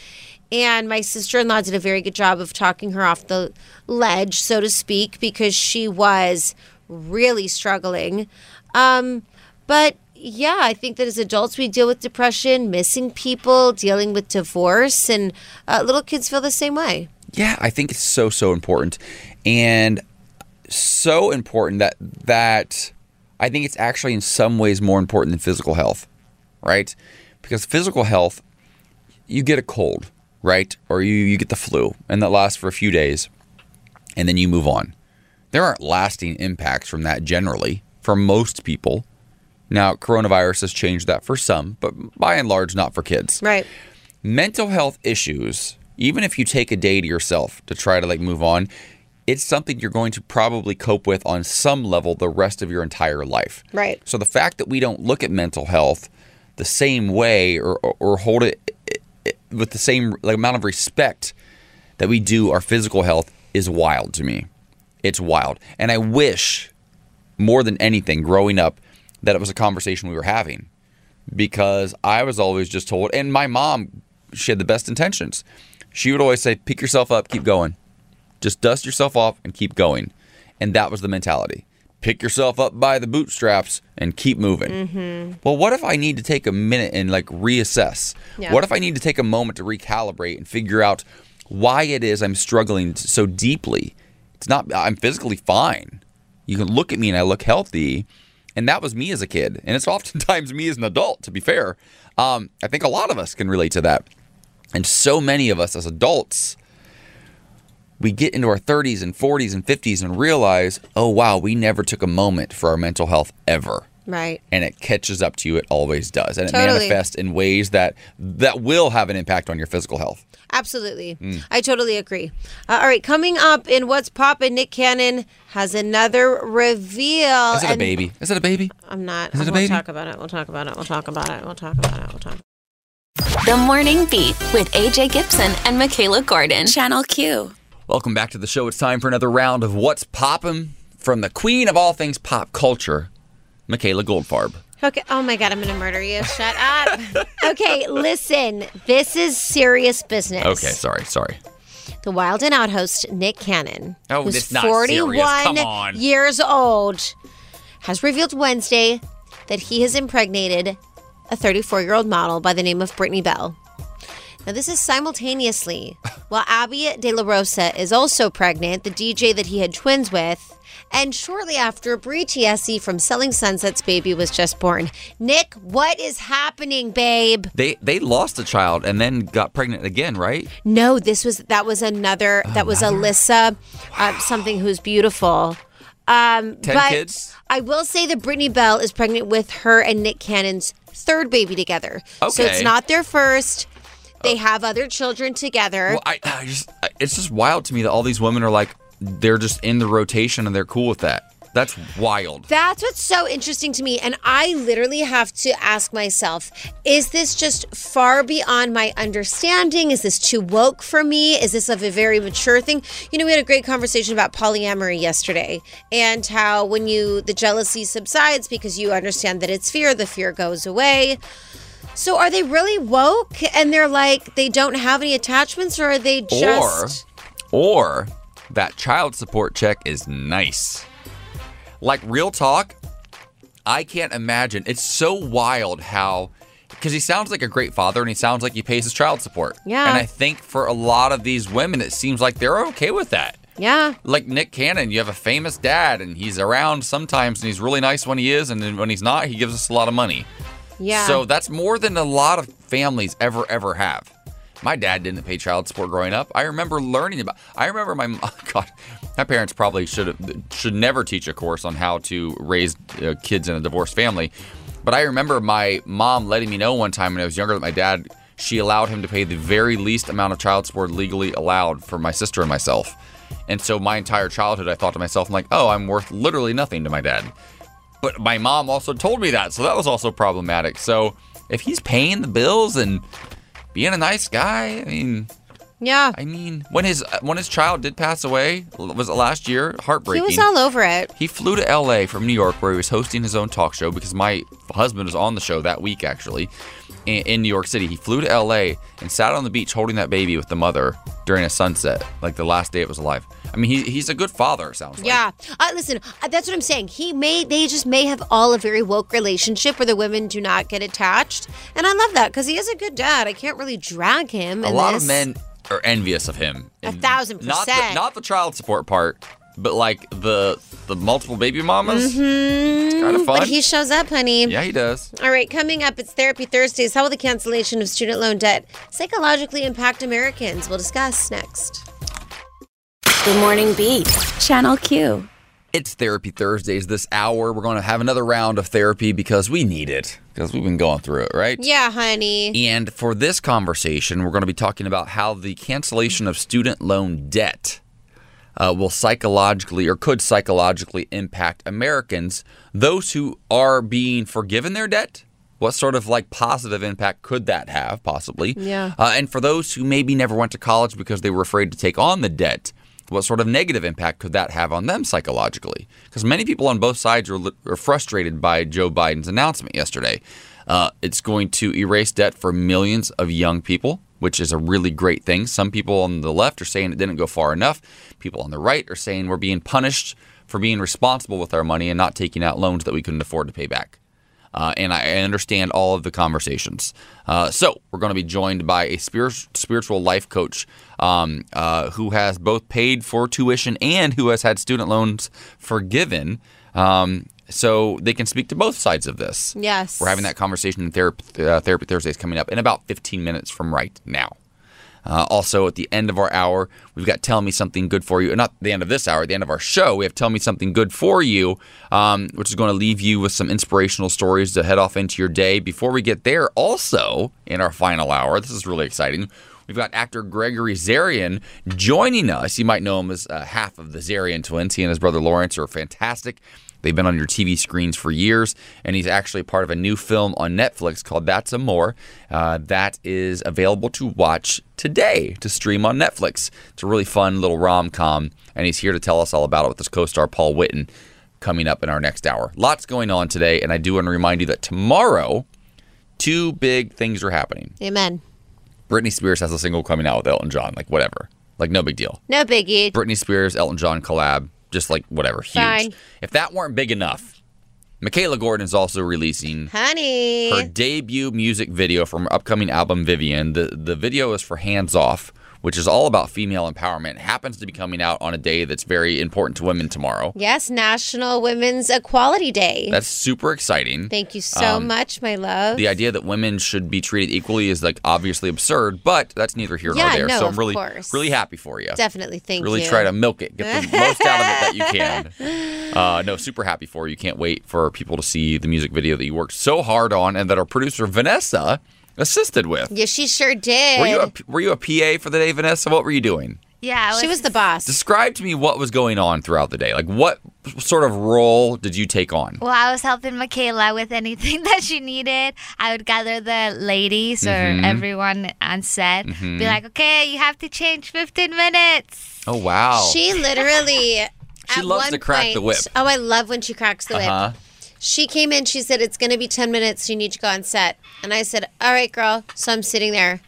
Speaker 2: And my sister in law did a very good job of talking her off the ledge, so to speak, because she was really struggling. Um, but yeah, I think that as adults, we deal with depression, missing people, dealing with divorce, and uh, little kids feel the same way.
Speaker 1: Yeah, I think it's so so important, and so important that that I think it's actually in some ways more important than physical health, right? Because physical health, you get a cold, right, or you you get the flu, and that lasts for a few days, and then you move on. There aren't lasting impacts from that generally for most people. Now, coronavirus has changed that for some, but by and large, not for kids
Speaker 2: Right.
Speaker 1: mental health issues even if you take a day to yourself to try to like move on it's something you're going to probably cope with on some level the rest of your entire life
Speaker 2: Right.
Speaker 1: so the fact that we don't look at mental health the same way or, or, or hold it with the same like, amount of respect that we do our physical health is wild to me it's wild and i wish more than anything growing up that it was a conversation we were having because I was always just told, and my mom, she had the best intentions. She would always say, pick yourself up, keep going. Just dust yourself off and keep going. And that was the mentality. Pick yourself up by the bootstraps and keep moving.
Speaker 2: Mm-hmm.
Speaker 1: Well, what if I need to take a minute and like reassess?
Speaker 2: Yeah.
Speaker 1: What if I need to take a moment to recalibrate and figure out why it is I'm struggling so deeply? It's not, I'm physically fine. You can look at me and I look healthy. And that was me as a kid. And it's oftentimes me as an adult, to be fair. Um, I think a lot of us can relate to that. And so many of us as adults, we get into our 30s and 40s and 50s and realize, oh, wow, we never took a moment for our mental health ever
Speaker 2: Right.
Speaker 1: and it catches up to you. It always does, and it manifests in ways that that will have an impact on your physical health.
Speaker 2: Absolutely.
Speaker 1: Mm.
Speaker 2: I totally agree. Uh, all right, coming up in What's Poppin', Nick Cannon has another reveal.
Speaker 1: Is it a baby? Is it a baby?
Speaker 2: I'm not.
Speaker 1: Is it a
Speaker 2: we'll
Speaker 1: baby?
Speaker 2: talk about it. We'll talk about it. We'll talk about it. We'll talk about it. We'll talk.
Speaker 3: The Morning Beat with AJ Gibson and Michaela Gordon. Channel Q.
Speaker 1: Welcome back to the show. It's time for another round of What's Poppin' from the queen of all things pop culture, Michaela Goldfarb.
Speaker 2: Okay. Oh my God, I'm gonna murder you. Shut up. okay, listen. This is serious business.
Speaker 1: Okay, sorry, sorry.
Speaker 2: The Wild and Out host Nick Cannon,
Speaker 1: Oh,
Speaker 2: who's
Speaker 1: not
Speaker 2: 41.
Speaker 1: Come on.
Speaker 2: years old, has revealed Wednesday that he has impregnated a 34 year old model by the name of Brittany Bell. Now, this is simultaneously while Abby De La Rosa is also pregnant, the DJ that he had twins with, and shortly after, Bre Tiesi from Selling Sunset's baby was just born. Nick, what is happening, babe?
Speaker 1: They they lost a child and then got pregnant again, right?
Speaker 2: No, this was that was another that was Alyssa, uh, something who's beautiful. Um,
Speaker 1: Ten
Speaker 2: but
Speaker 1: kids?
Speaker 2: I will say that Brittany Bell is pregnant with her and Nick Cannon's third baby together. Okay. So it's not their first. They have other children together.
Speaker 1: Well, I, I just it's just wild to me that all these women are like they're just in the rotation and they're cool with that. That's wild.
Speaker 2: That's what's so interesting to me. And I literally have to ask myself is this just far beyond my understanding? Is this too woke for me? Is this of a very mature thing? You know, we had a great conversation about polyamory yesterday and how when you, the jealousy subsides because you understand that it's fear, the fear goes away. So are they really woke and they're like they don't have any attachments or are they just
Speaker 1: Or, or that child support check is nice. Like real talk, I can't imagine. It's so wild how because he sounds like a great father and he sounds like he pays his child support.
Speaker 2: Yeah.
Speaker 1: And I think for a lot of these women, it seems like they're okay with that.
Speaker 2: Yeah.
Speaker 1: Like Nick Cannon, you have a famous dad and he's around sometimes and he's really nice when he is, and then when he's not, he gives us a lot of money.
Speaker 2: Yeah.
Speaker 1: So that's more than a lot of families ever ever have. My dad didn't pay child support growing up. I remember learning about. I remember my God, my parents probably should have should never teach a course on how to raise uh, kids in a divorced family. But I remember my mom letting me know one time when I was younger that my dad she allowed him to pay the very least amount of child support legally allowed for my sister and myself. And so my entire childhood, I thought to myself, I'm like, oh, I'm worth literally nothing to my dad. But my mom also told me that, so that was also problematic. So if he's paying the bills and being a nice guy, I mean,
Speaker 2: Yeah.
Speaker 1: I mean, when his when his child did pass away, was it last year? Heartbreaking.
Speaker 2: He was all over it.
Speaker 1: He flew to LA from New York, where he was hosting his own talk show because my husband was on the show that week, actually, in, in New York City. He flew to LA and sat on the beach holding that baby with the mother during a sunset, like the last day it was alive. I mean, he, he's a good father, sounds like.
Speaker 2: Yeah. Uh, listen, uh, that's what I'm saying. He may, they just may have all a very woke relationship where the women do not get attached. And I love that because he is a good dad. I can't really drag him.
Speaker 1: A lot
Speaker 2: this.
Speaker 1: of men are envious of him.
Speaker 2: A
Speaker 1: And
Speaker 2: thousand
Speaker 1: Not the,
Speaker 2: percent.
Speaker 1: not the child support part, but like the the multiple baby mamas.
Speaker 2: Mhm.
Speaker 1: Kind of fun.
Speaker 2: But he shows up, honey.
Speaker 1: yeah, he does.
Speaker 2: All right, coming up, it's Therapy Thursdays. How will the cancellation of student loan debt psychologically impact Americans? We'll discuss next.
Speaker 3: Good morning, Beat. Channel Q.
Speaker 1: It's Therapy Thursdays this hour. We're going to have another round of therapy because we need it, because we've been going through it, right?
Speaker 2: Yeah, honey.
Speaker 1: And for this conversation, we're going to be talking about how the cancellation of student loan debt uh, will psychologically or could psychologically impact Americans, those who are being forgiven their debt. What sort of like positive impact could that have, possibly?
Speaker 2: Yeah.
Speaker 1: Uh, and for those who maybe never went to college because they were afraid to take on the debt, what sort of negative impact could that have on them psychologically? Because many people on both sides are, are frustrated by Joe Biden's announcement yesterday. Uh, it's going to erase debt for millions of young people, which is a really great thing. Some people on the left are saying it didn't go far enough. People on the right are saying we're being punished for being responsible with our money and not taking out loans that we couldn't afford to pay back. Uh, and I understand all of the conversations. Uh, so we're going to be joined by a spirit, spiritual life coach um, uh, who has both paid for tuition and who has had student loans forgiven. Um, so they can speak to both sides of this.
Speaker 2: Yes.
Speaker 1: We're having that conversation in Therapy, uh, Therapy Thursdays coming up in about 15 minutes from right now. Uh, also, at the end of our hour, we've got Tell Me Something Good for You. Not the end of this hour, the end of our show, we have Tell Me Something Good for You, um, which is going to leave you with some inspirational stories to head off into your day. Before we get there, also in our final hour, this is really exciting. We've got actor Gregory Zarian joining us. You might know him as uh, half of the Zarian twins. He and his brother Lawrence are fantastic. They've been on your TV screens for years, and he's actually part of a new film on Netflix called That's Amore. Uh, that is available to watch today to stream on Netflix. It's a really fun little rom com, and he's here to tell us all about it with his co star Paul Witten coming up in our next hour. Lots going on today, and I do want to remind you that tomorrow, two big things are happening.
Speaker 2: Amen.
Speaker 1: Britney Spears has a single coming out with Elton John, like whatever. Like no big deal.
Speaker 2: No biggie.
Speaker 1: Britney Spears, Elton John collab, just like whatever, huge.
Speaker 2: Fine.
Speaker 1: If that weren't big enough, Michaela Gordon is also releasing
Speaker 2: Honey.
Speaker 1: her debut music video from her upcoming album Vivian. The the video is for Hands Off, which is all about female empowerment. It happens to be coming out on a day that's very important to women tomorrow.
Speaker 2: Yes, National Women's Equality Day.
Speaker 1: That's super exciting.
Speaker 2: Thank you so
Speaker 1: Um,
Speaker 2: much, my love.
Speaker 1: The idea that women should be treated equally is like obviously absurd, but that's neither here
Speaker 2: Yeah,
Speaker 1: nor there.
Speaker 2: no,
Speaker 1: so I'm really
Speaker 2: course.
Speaker 1: really happy for you.
Speaker 2: Definitely, thank
Speaker 1: really
Speaker 2: you.
Speaker 1: Really try to milk it, get the most out of it that you can. Uh, no, super happy for you. Can't wait for people to see the music video that you worked so hard on and that our producer Vanessa assisted with.
Speaker 2: Yeah, she sure did.
Speaker 1: Were you a, were you a PA for the day, Vanessa? What were you doing?
Speaker 4: Yeah,
Speaker 2: she was the boss.
Speaker 1: Describe to me what was going on throughout the day. Like what sort of role did you take on?
Speaker 4: Well, I was helping Michaela with anything that she needed. I would gather the ladies
Speaker 1: Mhm.
Speaker 4: or everyone on set,
Speaker 1: Mhm.
Speaker 4: be like, okay, you have to change 15 minutes.
Speaker 1: Oh wow.
Speaker 2: She literally.
Speaker 1: She
Speaker 2: at
Speaker 1: loves
Speaker 2: one
Speaker 1: to crack the whip.
Speaker 2: Oh, I love when she cracks the
Speaker 1: Uh-huh.
Speaker 2: whip. She came in, she said, It's going to be 10 minutes. You need to go on set. And I said, All right, girl. So I'm sitting there.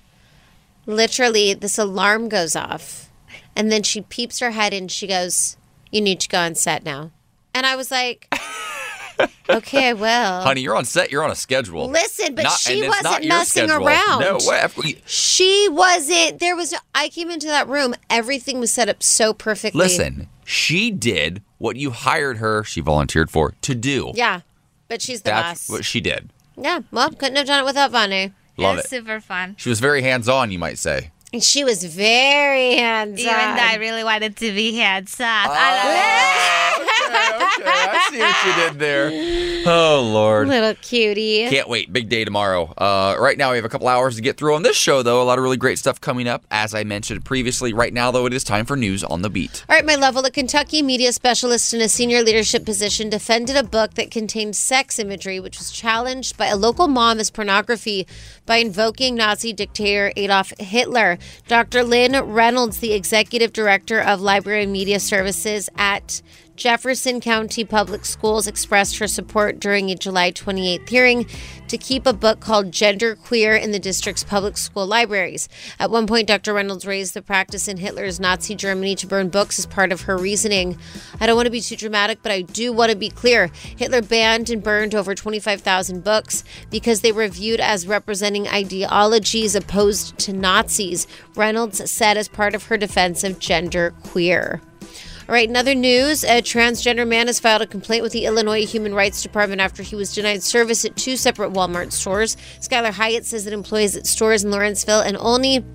Speaker 2: Literally, this alarm goes off. And then she peeps her head in. She goes, You need to go on set now. And I was like, Okay, I will.
Speaker 1: Honey, you're on set. You're on a schedule.
Speaker 2: Listen, but
Speaker 1: Not-
Speaker 2: she
Speaker 1: and
Speaker 2: wasn't messing
Speaker 1: schedule.
Speaker 2: around.
Speaker 1: No way.
Speaker 2: She wasn't. There was. I came into that room. Everything was set up so perfectly.
Speaker 1: Listen, she did what you hired her. She volunteered for to do.
Speaker 2: Yeah, but she's the
Speaker 1: That's
Speaker 2: boss.
Speaker 1: what she did.
Speaker 2: Yeah. Well, couldn't have done it without Vanu.
Speaker 1: Love
Speaker 4: it was
Speaker 1: it.
Speaker 4: super fun.
Speaker 1: She was very hands on, you might say.
Speaker 2: And she was very hands on.
Speaker 4: Even though I really wanted to be hands off. Ah.
Speaker 1: I see what you did there. Oh Lord.
Speaker 2: Little cutie.
Speaker 1: Can't wait. Big day tomorrow. Uh, right now, we have a couple hours to get through on this show, though. A lot of really great stuff coming up, as I mentioned previously. Right now, though, it is time for news on the beat.
Speaker 2: All right, my level, a Kentucky media specialist in a senior leadership position defended a book that contained sex imagery, which was challenged by a local mom as pornography by invoking Nazi dictator Adolf Hitler. Dr. Lynn Reynolds, the executive director of Library and Media Services at Jefferson County Public Schools expressed her support during a July 28th hearing to keep a book called Gender Queer in the district's public school libraries. At one point, Dr. Reynolds raised the practice in Hitler's Nazi Germany to burn books as part of her reasoning. I don't want to be too dramatic, but I do want to be clear. Hitler banned and burned over 25,000 books because they were viewed as representing ideologies opposed to Nazis, Reynolds said as part of her defense of gender queer. All right, in other news, a transgender man has filed a complaint with the Illinois Human Rights Department after he was denied service at two separate Walmart stores. Skylar Hyatt says that employees at stores in Lawrenceville and Olney,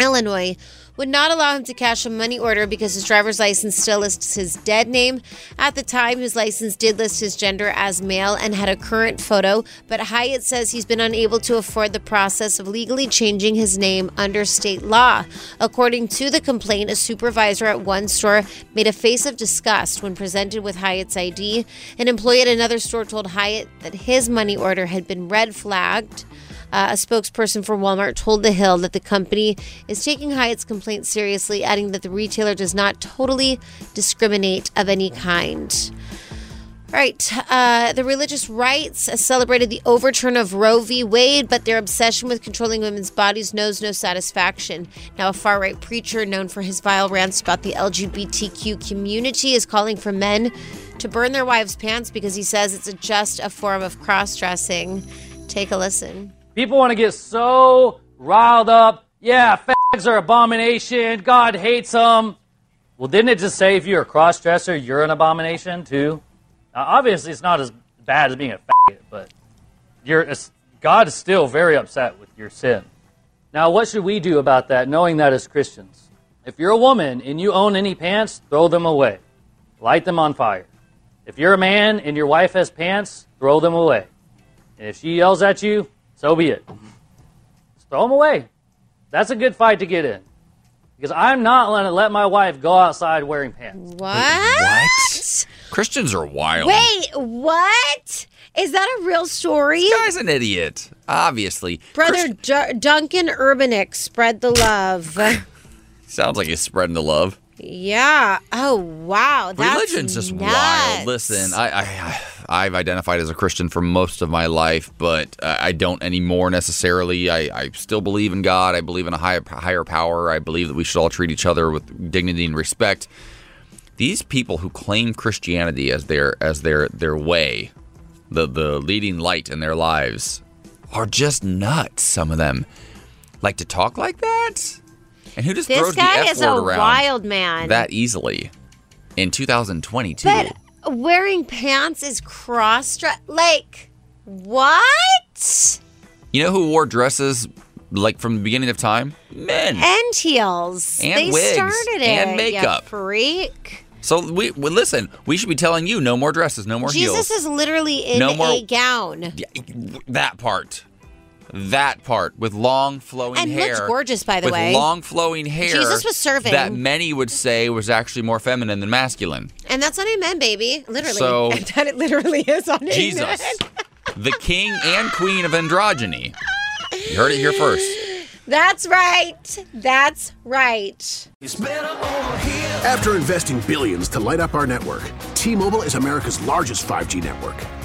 Speaker 2: Illinois, would not allow him to cash a money order because his driver's license still lists his dead name. At the time, his license did list his gender as male and had a current photo, but Hyatt says he's been unable to afford the process of legally changing his name under state law. According to the complaint, a supervisor at one store made a face of disgust when presented with Hyatt's ID. An employee at another store told Hyatt that his money order had been red flagged. Uh, a spokesperson for Walmart told The Hill that the company is taking Hyatt's complaint seriously, adding that the retailer does not totally discriminate of any kind. All right, uh, the religious rights celebrated the overturn of Roe v. Wade, but their obsession with controlling women's bodies knows no satisfaction. Now, a far right preacher known for his vile rants about the LGBTQ community is calling for men to burn their wives' pants because he says it's a, just a form of cross dressing. Take a listen.
Speaker 7: People want to get so riled up. Yeah, fags are abomination. God hates them. Well, didn't it just say if you're a cross dresser, you're an abomination too? Now, obviously, it's not as bad as being a faggot, but God is still very upset with your sin. Now, what should we do about that, knowing that as Christians? If you're a woman and you own any pants, throw them away. Light them on fire. If you're a man and your wife has pants, throw them away. And if she yells at you, so be it. Just throw them away. That's a good fight to get in. Because I'm not going to let my wife go outside wearing pants.
Speaker 2: What?
Speaker 1: Christians are wild.
Speaker 2: Wait, what? Is that a real story?
Speaker 1: This guy's an idiot. Obviously.
Speaker 2: Brother D- Duncan Urbanick spread the love.
Speaker 1: Sounds like he's spreading the love.
Speaker 2: yeah. Oh, wow. That's
Speaker 1: Religion's just
Speaker 2: nuts.
Speaker 1: wild. Listen, I, I I've identified as a Christian for most of my life, but uh, I don't anymore necessarily. I, I still believe in God. I believe in a higher higher power. I believe that we should all treat each other with dignity and respect. These people who claim Christianity as their as their their way, the the leading light in their lives, are just nuts. Some of them like to talk like that, and who just
Speaker 2: This
Speaker 1: throws the F
Speaker 2: is a
Speaker 1: word around
Speaker 2: wild man.
Speaker 1: that easily in 2022.
Speaker 2: But wearing pants is cross dress. Like, what?
Speaker 1: You know who wore dresses like from the beginning of time? Men.
Speaker 2: And heels.
Speaker 1: And
Speaker 2: they
Speaker 1: wigs.
Speaker 2: started it.
Speaker 1: And
Speaker 2: you
Speaker 1: makeup.
Speaker 2: freak.
Speaker 1: So we well, listen. We should be telling you no more dresses, no more
Speaker 2: Jesus
Speaker 1: heels.
Speaker 2: Jesus is literally in
Speaker 1: No more-
Speaker 2: a gown.
Speaker 1: that part, that part with long flowing
Speaker 2: And
Speaker 1: hair.
Speaker 2: looked gorgeous, by the
Speaker 1: with
Speaker 2: way.
Speaker 1: long flowing hair.
Speaker 2: Jesus was serving.
Speaker 1: That many would say was actually more feminine than masculine.
Speaker 2: And that's on Amen, baby. Literally.
Speaker 1: So-
Speaker 2: that it literally is on Amen.
Speaker 1: Jesus, the king and queen of androgyny. You heard it here first.
Speaker 2: That's right. That's right.
Speaker 8: After investing billions to light up our network, T-Mobile is America's largest 5G network.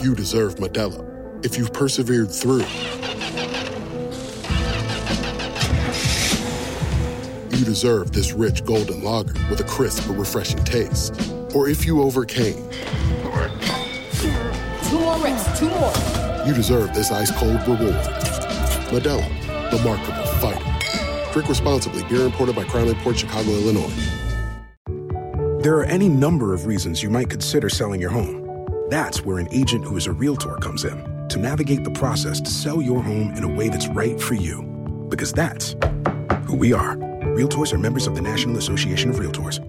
Speaker 9: You deserve Modelo, if you've persevered through, you deserve this rich golden lager with a crisp but refreshing taste. Or if you overcame,
Speaker 10: Two more reps, two more.
Speaker 9: you deserve this ice cold reward. Modelo, the mark of a fighter. Drink responsibly. Beer imported by Crown Port Chicago, Illinois.
Speaker 8: There are any number of reasons you might consider selling your home. That's where an agent who is a realtor comes in to navigate the process to sell your home in a way that's right for you. Because that's who we are. Realtors are members of the National Association of Realtors.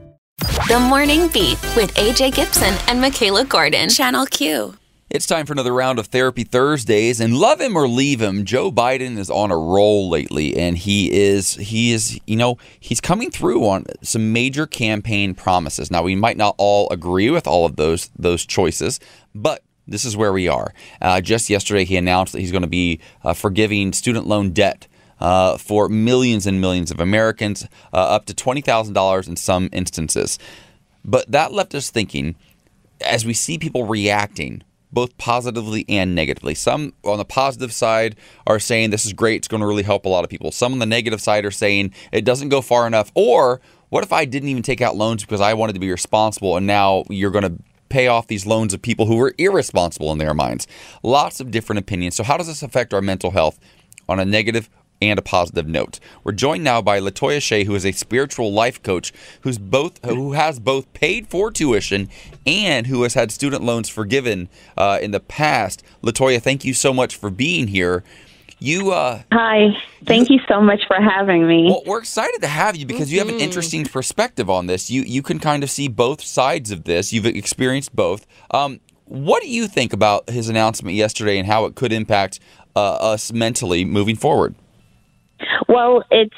Speaker 3: The Morning Beat with AJ Gibson and Michaela Gordon. Channel Q.
Speaker 1: It's time for another round of Therapy Thursdays, and love him or leave him, Joe Biden is on a roll lately, and he is he is you know he's coming through on some major campaign promises. Now we might not all agree with all of those those choices, but this is where we are. Uh, just yesterday, he announced that he's going to be uh, forgiving student loan debt. Uh, for millions and millions of Americans, uh, up to $20,000 in some instances. But that left us thinking as we see people reacting both positively and negatively. Some on the positive side are saying this is great, it's going to really help a lot of people. Some on the negative side are saying it doesn't go far enough. Or what if I didn't even take out loans because I wanted to be responsible and now you're going to pay off these loans of people who were irresponsible in their minds? Lots of different opinions. So, how does this affect our mental health on a negative and a positive note. We're joined now by Latoya Shea, who is a spiritual life coach who's both who has both paid for tuition and who has had student loans forgiven uh, in the past. Latoya, thank you so much for being here. You uh,
Speaker 11: Hi. Thank you so much for having me.
Speaker 1: well, we're excited to have you because you have an interesting perspective on this. You you can kind of see both sides of this. You've experienced both. Um, what do you think about his announcement yesterday and how it could impact uh, us mentally moving forward?
Speaker 11: Well, it's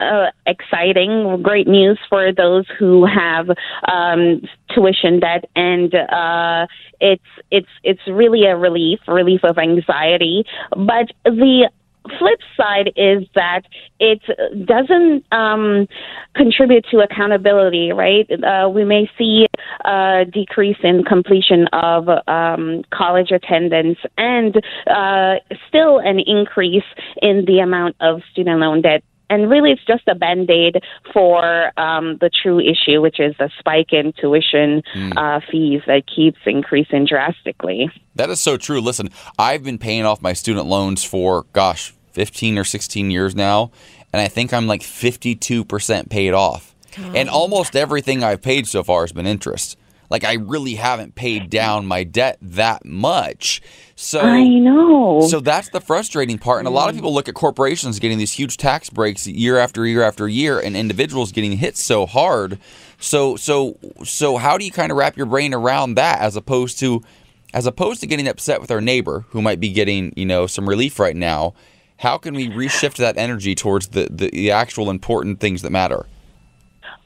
Speaker 11: uh, exciting, great news for those who have um, tuition debt, and uh, it's it's it's really a relief, relief of anxiety. But the flip side is that it doesn't um, contribute to accountability, right? Uh, we may see a decrease in completion of um, college attendance and uh, still an increase in the amount of student loan debt. And really, it's just a band aid for um, the true issue, which is the spike in tuition uh, fees that keeps increasing drastically.
Speaker 1: That is so true. Listen, I've been paying off my student loans for, gosh, 15 or 16 years now, and I think I'm like 52% paid off. And almost everything I've paid so far has been interest. Like I really haven't paid down my debt that much. So
Speaker 11: I know.
Speaker 1: So that's the frustrating part. And a lot of mm. people look at corporations getting these huge tax breaks year after year after year and individuals getting hit so hard. So so so how do you kind of wrap your brain around that as opposed to as opposed to getting upset with our neighbor who might be getting, you know, some relief right now? How can we reshift that energy towards the, the, the actual important things that matter?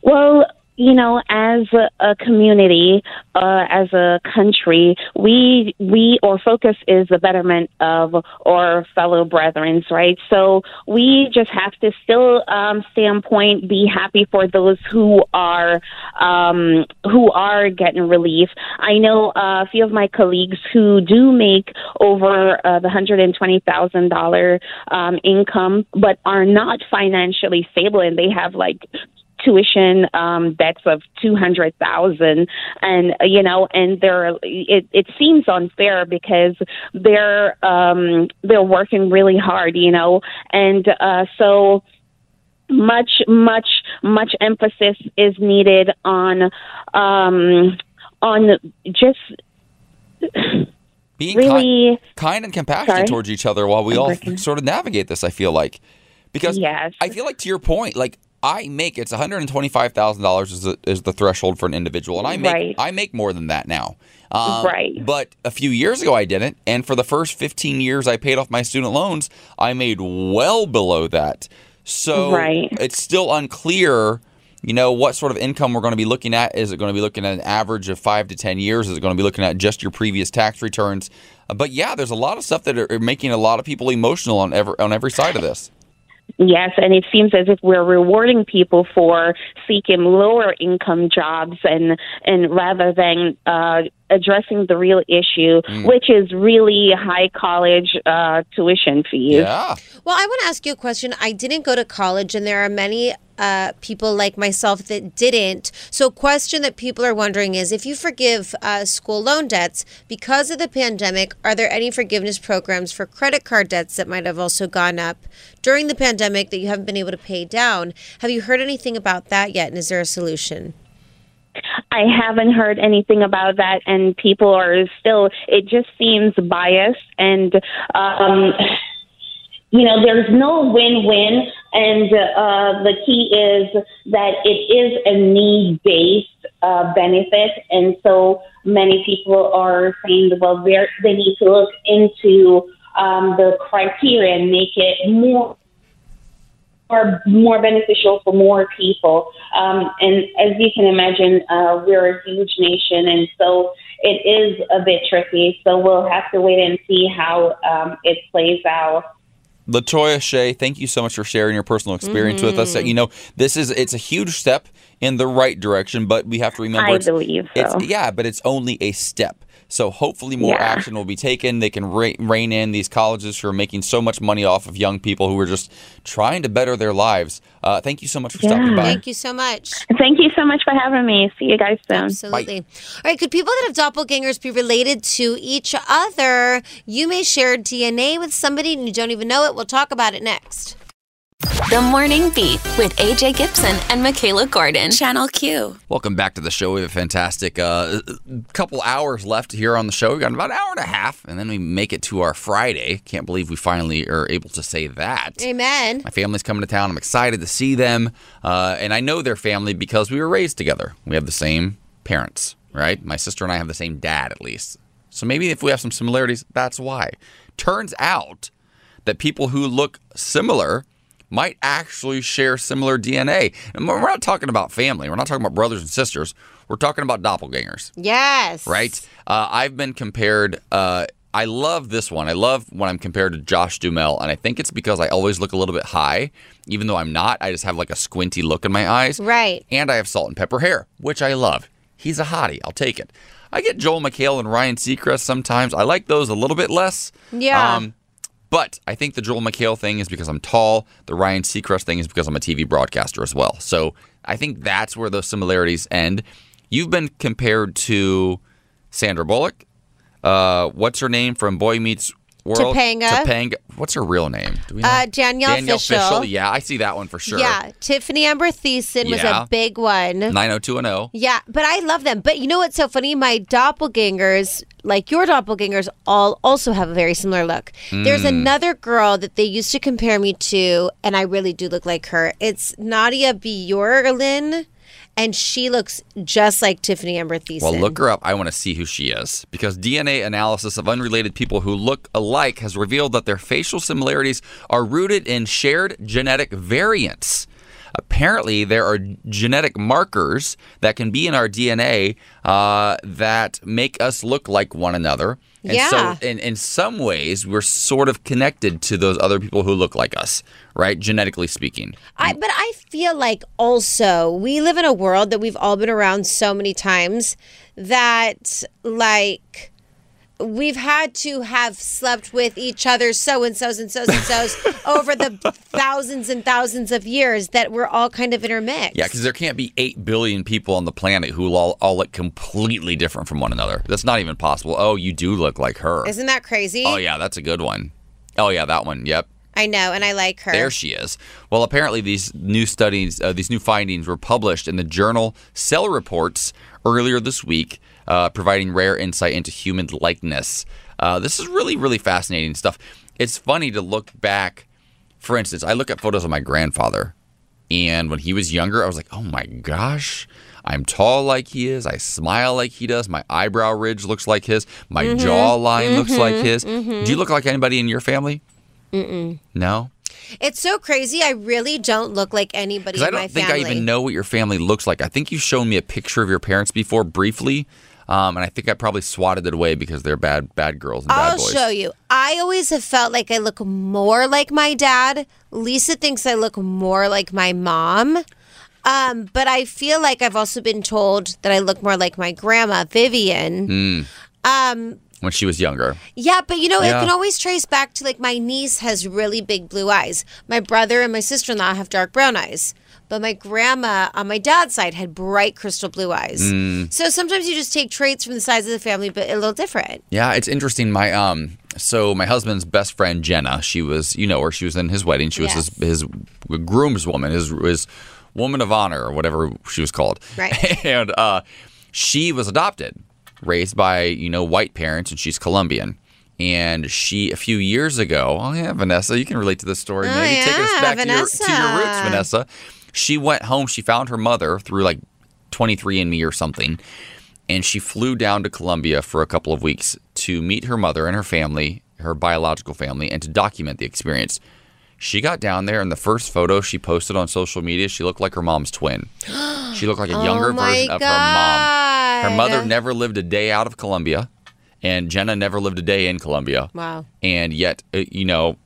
Speaker 11: Well, you know, as a, community, uh, as a country, we we our focus is the betterment of our fellow brethren, right? So we just have to still um, stay on point, be happy for those who are um, who are getting relief. I know uh, a few of my colleagues who do make over uh, the hundred and twenty thousand dollar um, income, but are not financially stable, and they have like tuition um debts of 200,000 and uh, you know and they're it it seems unfair because they're um they're working really hard you know and uh so much much much emphasis is needed on um on just
Speaker 1: Being
Speaker 11: really
Speaker 1: kind, kind and compassionate
Speaker 11: Sorry?
Speaker 1: towards each other while we
Speaker 11: I'm
Speaker 1: all
Speaker 11: breaking.
Speaker 1: sort of navigate this, I feel like. Because
Speaker 11: Yes.
Speaker 1: I feel like to your point, like I make it's one hundred and twenty five thousand dollars is the, is the threshold for an individual, and I make
Speaker 11: Right.
Speaker 1: I make more than that now. Um,
Speaker 11: Right.
Speaker 1: But a few years ago, I didn't, and for the first fifteen years I paid off my student loans, I made well below that. So
Speaker 11: Right.
Speaker 1: it's still unclear. You know what sort of income we're going to be looking at? Is it going to be looking at an average of five to ten years? Is it going to be looking at just your previous tax returns? But yeah, there's a lot of stuff that are, are making a lot of people emotional on every on every side of this.
Speaker 11: Yes, and it seems as if we're rewarding people for seeking lower income jobs and and rather than uh, addressing the real issue,
Speaker 1: Mm.
Speaker 11: which is really high college uh, tuition fees.
Speaker 1: Yeah.
Speaker 2: Well, I want to ask you a question. I didn't go to college, and there are many uh, people like myself that didn't. So, a question that people are wondering is if you forgive uh, school loan debts because of the pandemic, are there any forgiveness programs for credit card debts that might have also gone up during the pandemic that you haven't been able to pay down? Have you heard anything about that yet? And is there a solution?
Speaker 11: I haven't heard anything about that, and people are still. It just seems biased, and um, you know, there's no win-win. And uh, the key is that it is a need-based uh, benefit, and so many people are saying, well, they're- need to look into um, the criteria and make it more are more beneficial for more people. Um, and as you can imagine, uh, we're a huge nation, and so it is a bit tricky. So we'll have to wait and see how um, it plays out.
Speaker 1: Latoya Shea, thank you so much for sharing your personal experience with us.
Speaker 11: Mhm.
Speaker 1: You know, this is it's a huge step in the right direction, but we have to remember
Speaker 11: I believe so.
Speaker 1: it's yeah, but it's only a step. So hopefully more
Speaker 11: Yeah.
Speaker 1: action will be taken. They can re- rein in these colleges who are making so much money off of young people who are just trying to better their lives. Uh, thank you so much for stopping by.
Speaker 2: Thank you so much.
Speaker 11: Thank you so much for having me. See you guys soon.
Speaker 2: Absolutely. All right, could people that have doppelgangers be related to each other? You may share DNA with somebody and you don't even know it. We'll talk about it next.
Speaker 3: The Morning Beat with AJ Gibson and Michaela Gordon. Channel Q.
Speaker 1: Welcome back to the show. We have a fantastic uh, couple hours left here on the show. We got about an hour and a half, and then we make it to our Friday. Can't believe we finally are able to say that.
Speaker 2: Amen.
Speaker 1: My family's coming to town. I'm excited to see them, uh, and I know their family because we were raised together. We have the same parents, right? My sister and I have the same dad, at least. So maybe if we have some similarities, that's why. Turns out that people who look similar might actually share similar DNA. And we're not talking about family. We're not talking about brothers and sisters. We're talking about doppelgangers
Speaker 2: Yes.
Speaker 1: right? Uh, I've been compared. Uh, I love this one. I love when I'm compared to Josh Duhamel, and I think it's because I always look a little bit high, even though I'm not. I just have like a squinty look in my eyes,
Speaker 2: Right.
Speaker 1: and I have salt and pepper hair, which I love. He's a hottie. I'll take it. I get Joel McHale and Ryan Seacrest sometimes. I like those a little bit less.
Speaker 2: Yeah.
Speaker 1: Um, but I think the Joel McHale thing is because I'm tall. The Ryan Seacrest thing is because I'm a TV broadcaster as well. So I think that's where those similarities end. You've been compared to Sandra Bullock. Uh, what's her name from Boy Meets World?
Speaker 2: Topanga.
Speaker 1: Topanga. What's her real name? Do we know?
Speaker 2: Uh, Danielle,
Speaker 1: Danielle
Speaker 2: Fishel.
Speaker 1: Yeah, I see that one for sure.
Speaker 2: Yeah. Tiffani Amber Thiessen was a big one.
Speaker 1: 90210.
Speaker 2: Yeah, but I love them. But you know what's so funny? My doppelgangers, like your doppelgangers, all also have a very similar look. There's
Speaker 1: Mm.
Speaker 2: another girl that they used to compare me to, and I really do look like her. It's Nadia Bjorlin, and she looks just like Tiffani Amber Thiessen.
Speaker 1: Well, look her up. I want to see who she is because DNA analysis of unrelated people who look alike has revealed that their facial similarities are rooted in shared genetic variants. Apparently, there are genetic markers that can be in our DNA uh, that make us look like one another. And
Speaker 2: Yeah.
Speaker 1: so, in, in some ways, we're sort of connected to those other people who look like us, right? Genetically speaking.
Speaker 2: I, but I feel like also we live in a world that we've all been around so many times that like we've had to have slept with each other so and so's and so's and so's over the thousands and thousands of years that we're all kind of intermixed.
Speaker 1: Yeah, because there can't be 8 billion people on the planet who all, all look completely different from one another. That's not even possible. Oh, you do look like her.
Speaker 2: Isn't that crazy?
Speaker 1: Oh, yeah, that's a good one. Oh, yeah, that one. Yep.
Speaker 2: I know, and I like her.
Speaker 1: There she is. Well, apparently these new studies, uh, these new findings were published in the journal Cell Reports earlier this week, uh, providing rare insight into human likeness. Uh, this is really, really fascinating stuff. It's funny to look back. For instance, I look at photos of my grandfather, And when he was younger, I was like, oh my gosh, I'm tall like he is. I smile like he does. My eyebrow ridge looks like his. My
Speaker 2: Mhm,
Speaker 1: jawline looks like
Speaker 2: mhm,
Speaker 1: his.
Speaker 2: mhm.
Speaker 1: Do you look like anybody in your family?
Speaker 2: Mm-mm.
Speaker 1: No?
Speaker 2: It's so crazy. I really don't look like anybody
Speaker 1: Because I don't think
Speaker 2: family.
Speaker 1: I even know what your family looks like. I think you've shown me a picture of your parents before briefly. Um, and I think I probably swatted it away because they're bad, bad girls and bad
Speaker 2: I'll
Speaker 1: boys.
Speaker 2: show you. I always have felt like I look more like my dad. Lisa thinks I look more like my mom. Um, but I feel like I've also been told that I look more like my grandma, Vivian.
Speaker 1: Hmm.
Speaker 2: Um,
Speaker 1: when she was younger.
Speaker 2: yeah, but you know,
Speaker 1: Yeah.
Speaker 2: it can always trace back to like my niece has really big blue eyes. My brother and my sister in law have dark brown eyes. But my grandma on my dad's side had bright crystal blue eyes.
Speaker 1: Mm.
Speaker 2: So sometimes you just take traits from the size of the family, but a little different.
Speaker 1: Yeah, it's interesting. My um, so my husband's best friend Jenna, she was, you know, her. She was in his wedding. She was his his groomswoman, his his woman of honor, or whatever she was called.
Speaker 2: Right.
Speaker 1: and uh, she was adopted, raised by you know white parents, and she's Colombian. And she, a few years ago, oh yeah, Vanessa, you can relate to this story.
Speaker 2: Oh,
Speaker 1: Maybe take us
Speaker 2: yeah,
Speaker 1: back to your, to your roots,
Speaker 2: Vanessa.
Speaker 1: Vanessa. She went home. She found her mother through like 23andMe or something and she flew down to Colombia for a couple of weeks to meet her mother and her family, her biological family, and to document the experience. She got down there, and the first photo she posted on social media, she looked like her mom's twin. She looked like a younger
Speaker 2: Oh
Speaker 1: version of her mom. Her mother never lived a day out of Colombia, and Jenna never lived a day in Colombia.
Speaker 2: Wow.
Speaker 1: And yet, uh, you know,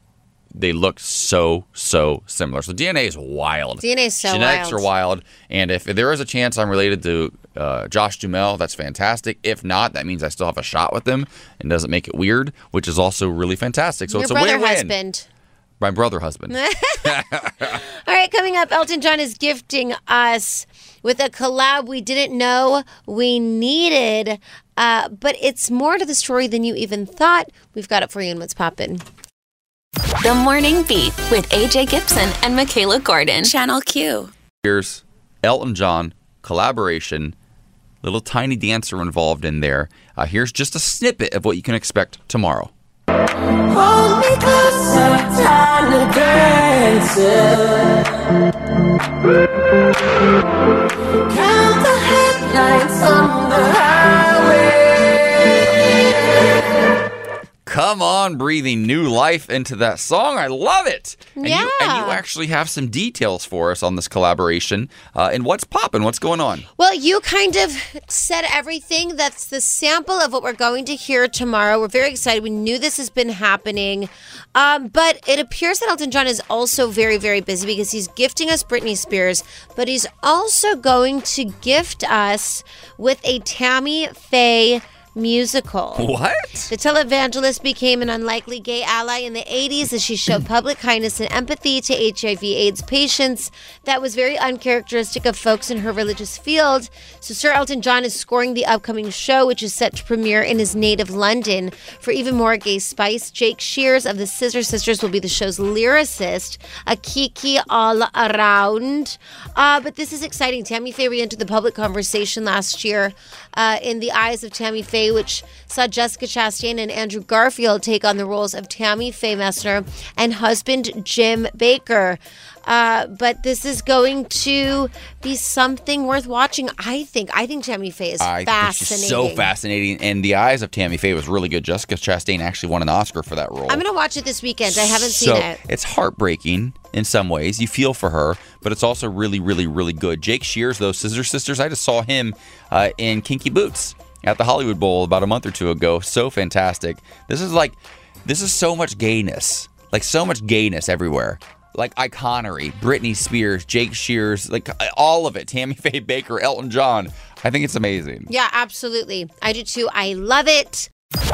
Speaker 1: they look so, so similar. So DNA is wild.
Speaker 2: DNA is so
Speaker 1: Genetics
Speaker 2: wild.
Speaker 1: are wild. And if there is a chance I'm related to uh, Josh Duhamel, that's fantastic. If not, that means I still have a shot with them and doesn't make it weird, which is also really fantastic. So
Speaker 2: Your
Speaker 1: it's a win-win.
Speaker 2: husband.
Speaker 1: My brother husband.
Speaker 2: All right, coming up, Elton John is gifting us with a collab we didn't know we needed, uh, but it's more to the story than you even thought. We've got it for you in What's Poppin'.
Speaker 3: The Morning Beat with AJ Gibson and Michaela Gordon. Channel Q.
Speaker 1: Here's Elton John collaboration, little tiny dancer involved in there. Uh, here's just a snippet of what you can expect tomorrow.
Speaker 12: Hold me closer, tiny dancer. Count the headlights on the
Speaker 1: Come on, breathing new life into that song. I love it. And You, and you actually have some details for us on this collaboration. Uh, and what's popping? What's going on?
Speaker 2: Well, you kind of said everything. That's the sample of what we're going to hear tomorrow. We're very excited. We knew this has been happening. Um, but it appears that Elton John is also very, very busy because he's gifting us Britney Spears, but he's also going to gift us with a Tammy Faye musical.
Speaker 1: What?
Speaker 2: The televangelist became an unlikely gay ally in the 80s as she showed public kindness and empathy to HIV/AIDS patients. That was very uncharacteristic of folks in her religious field. So, Sir Elton John is scoring the upcoming show, which is set to premiere in his native London. For even more gay spice, Jake Shears of the Scissor Sisters will be the show's lyricist, a kiki all around. Uh, but this is exciting. Tammy Faye re entered the public conversation last year uh, in The Eyes of Tammy Faye, which saw Jessica Chastain and Andrew Garfield take on the roles of Tammy Faye Messner and husband Jim Bakker. Uh, but this is going to be something worth watching. I think. I think Tammy Faye is
Speaker 1: I think
Speaker 2: fascinating.
Speaker 1: so fascinating. And The Eyes of Tammy Faye was really good. Jessica Chastain actually won an Oscar for that role.
Speaker 2: I'm gonna watch it this weekend. I haven't
Speaker 1: so
Speaker 2: seen it.
Speaker 1: It's heartbreaking in some ways. You feel for her, but it's also really, really, really good. Jake Shears, those Scissor Sisters, I just saw him uh, in Kinky Boots at the Hollywood Bowl about a month or two ago. So fantastic. This is like, this is so much gayness, like so much gayness everywhere. Like iconery, Britney Spears, Jake Shears, like all of it. Tammy Faye Bakker, Elton John. I think it's amazing.
Speaker 2: Yeah, absolutely. I do too. I love it.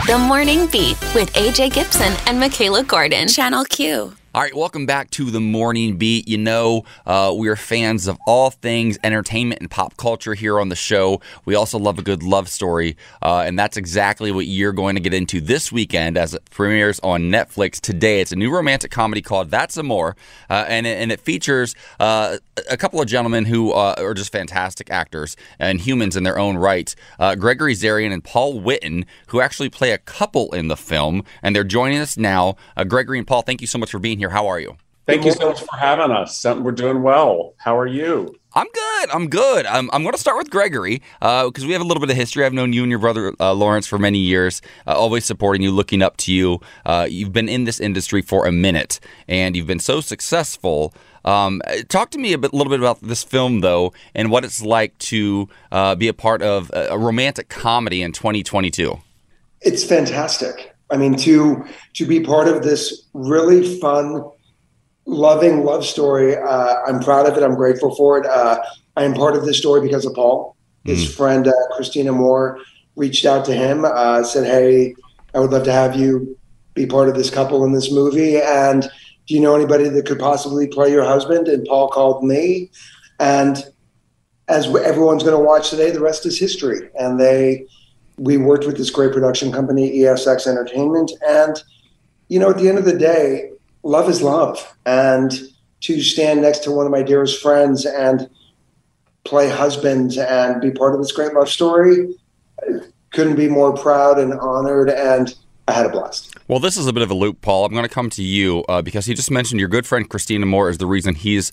Speaker 3: The Morning Beat with AJ Gibson and Michaela Gordon. Channel Q.
Speaker 1: All right, welcome back to the Morning Beat. You know, uh, we are fans of all things entertainment and pop culture here on the show. We also love a good love story, uh, and that's exactly what you're going to get into this weekend as it premieres on Netflix today. It's a new romantic comedy called That's Amore, uh, and, it, and it features uh, a couple of gentlemen who uh, are just fantastic actors and humans in their own right. Uh, Gregory Zarian and Paul Witten, who actually play a couple in the film, and they're joining us now. Gregory and Paul, thank you so much for being here. How are you?
Speaker 10: Thank you so much for having us. Um, We're doing well. How are you?
Speaker 1: I'm good. I'm good. I'm, I'm going to start with Gregory because we have a little bit of history. I've known you and your brother uh, Lawrence for many years, uh, always supporting you, looking up to you. Uh, you've been in this industry for a minute, and you've been so successful. Um, talk to me a bit, little bit about this film, though, and what it's like to uh, be a part of a, a romantic comedy in 2022.
Speaker 13: It's fantastic. I mean, to to be part of this really fun, loving love story. Uh, I'm proud of it. I'm grateful for it. Uh, I am part of this story because of Paul. His friend uh, Christina Moore reached out to him, uh, said, "Hey, I would love to have you be part of this couple in this movie. And do you know anybody that could possibly play your husband?" And Paul called me, and as everyone's going to watch today, the rest is history. And they, we worked with this great production company, ESX Entertainment, and you know, at the end of the day, love is love. And to stand next to one of my dearest friends and play husbands and be part of this great love story, couldn't be more proud and honored. And I had a blast.
Speaker 1: Well, this is a bit of a loop, Paul. I'm going to come to you uh, because he just mentioned your good friend Christina Moore is the reason he's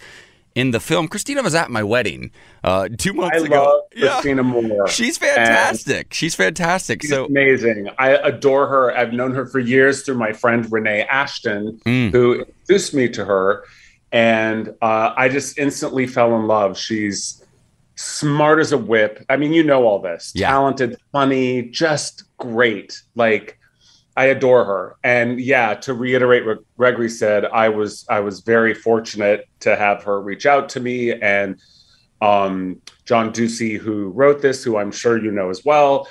Speaker 1: in the film. Christina was at my wedding uh, two months
Speaker 10: I
Speaker 1: ago.
Speaker 10: love Christina Moore.
Speaker 1: She's fantastic. She's fantastic.
Speaker 10: She's
Speaker 1: so
Speaker 10: amazing. I adore her. I've known her for years through my friend Renee Ashton,
Speaker 1: Mm.
Speaker 10: who introduced me to her, and uh, I just instantly fell in love. She's smart as a whip. I mean, you know all this. Talented, funny, just great. Like I adore her. And yeah, to reiterate what Gregory said, I was I was very fortunate to have her reach out to me and um, John Ducey, who wrote this, who I'm sure you know as well,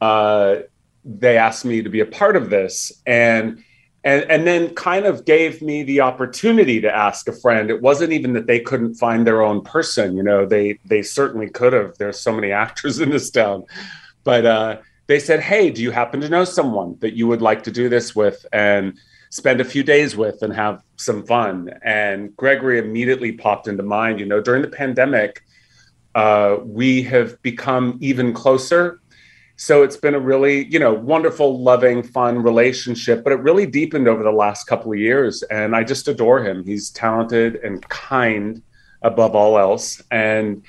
Speaker 10: uh, they asked me to be a part of this, and and and then kind of gave me the opportunity to ask a friend. It wasn't even that they couldn't find their own person, you know. They they certainly could have. There's so many actors in this town, but uh, they said, "Hey, do you happen to know someone that you would like to do this with?" and spend a few days with and have some fun. And Gregory immediately popped into mind. You know, during the pandemic, uh, we have become even closer. So it's been a really, you know, wonderful, loving, fun relationship, but it really deepened over the last couple of years. And I just adore him. He's talented and kind above all else. And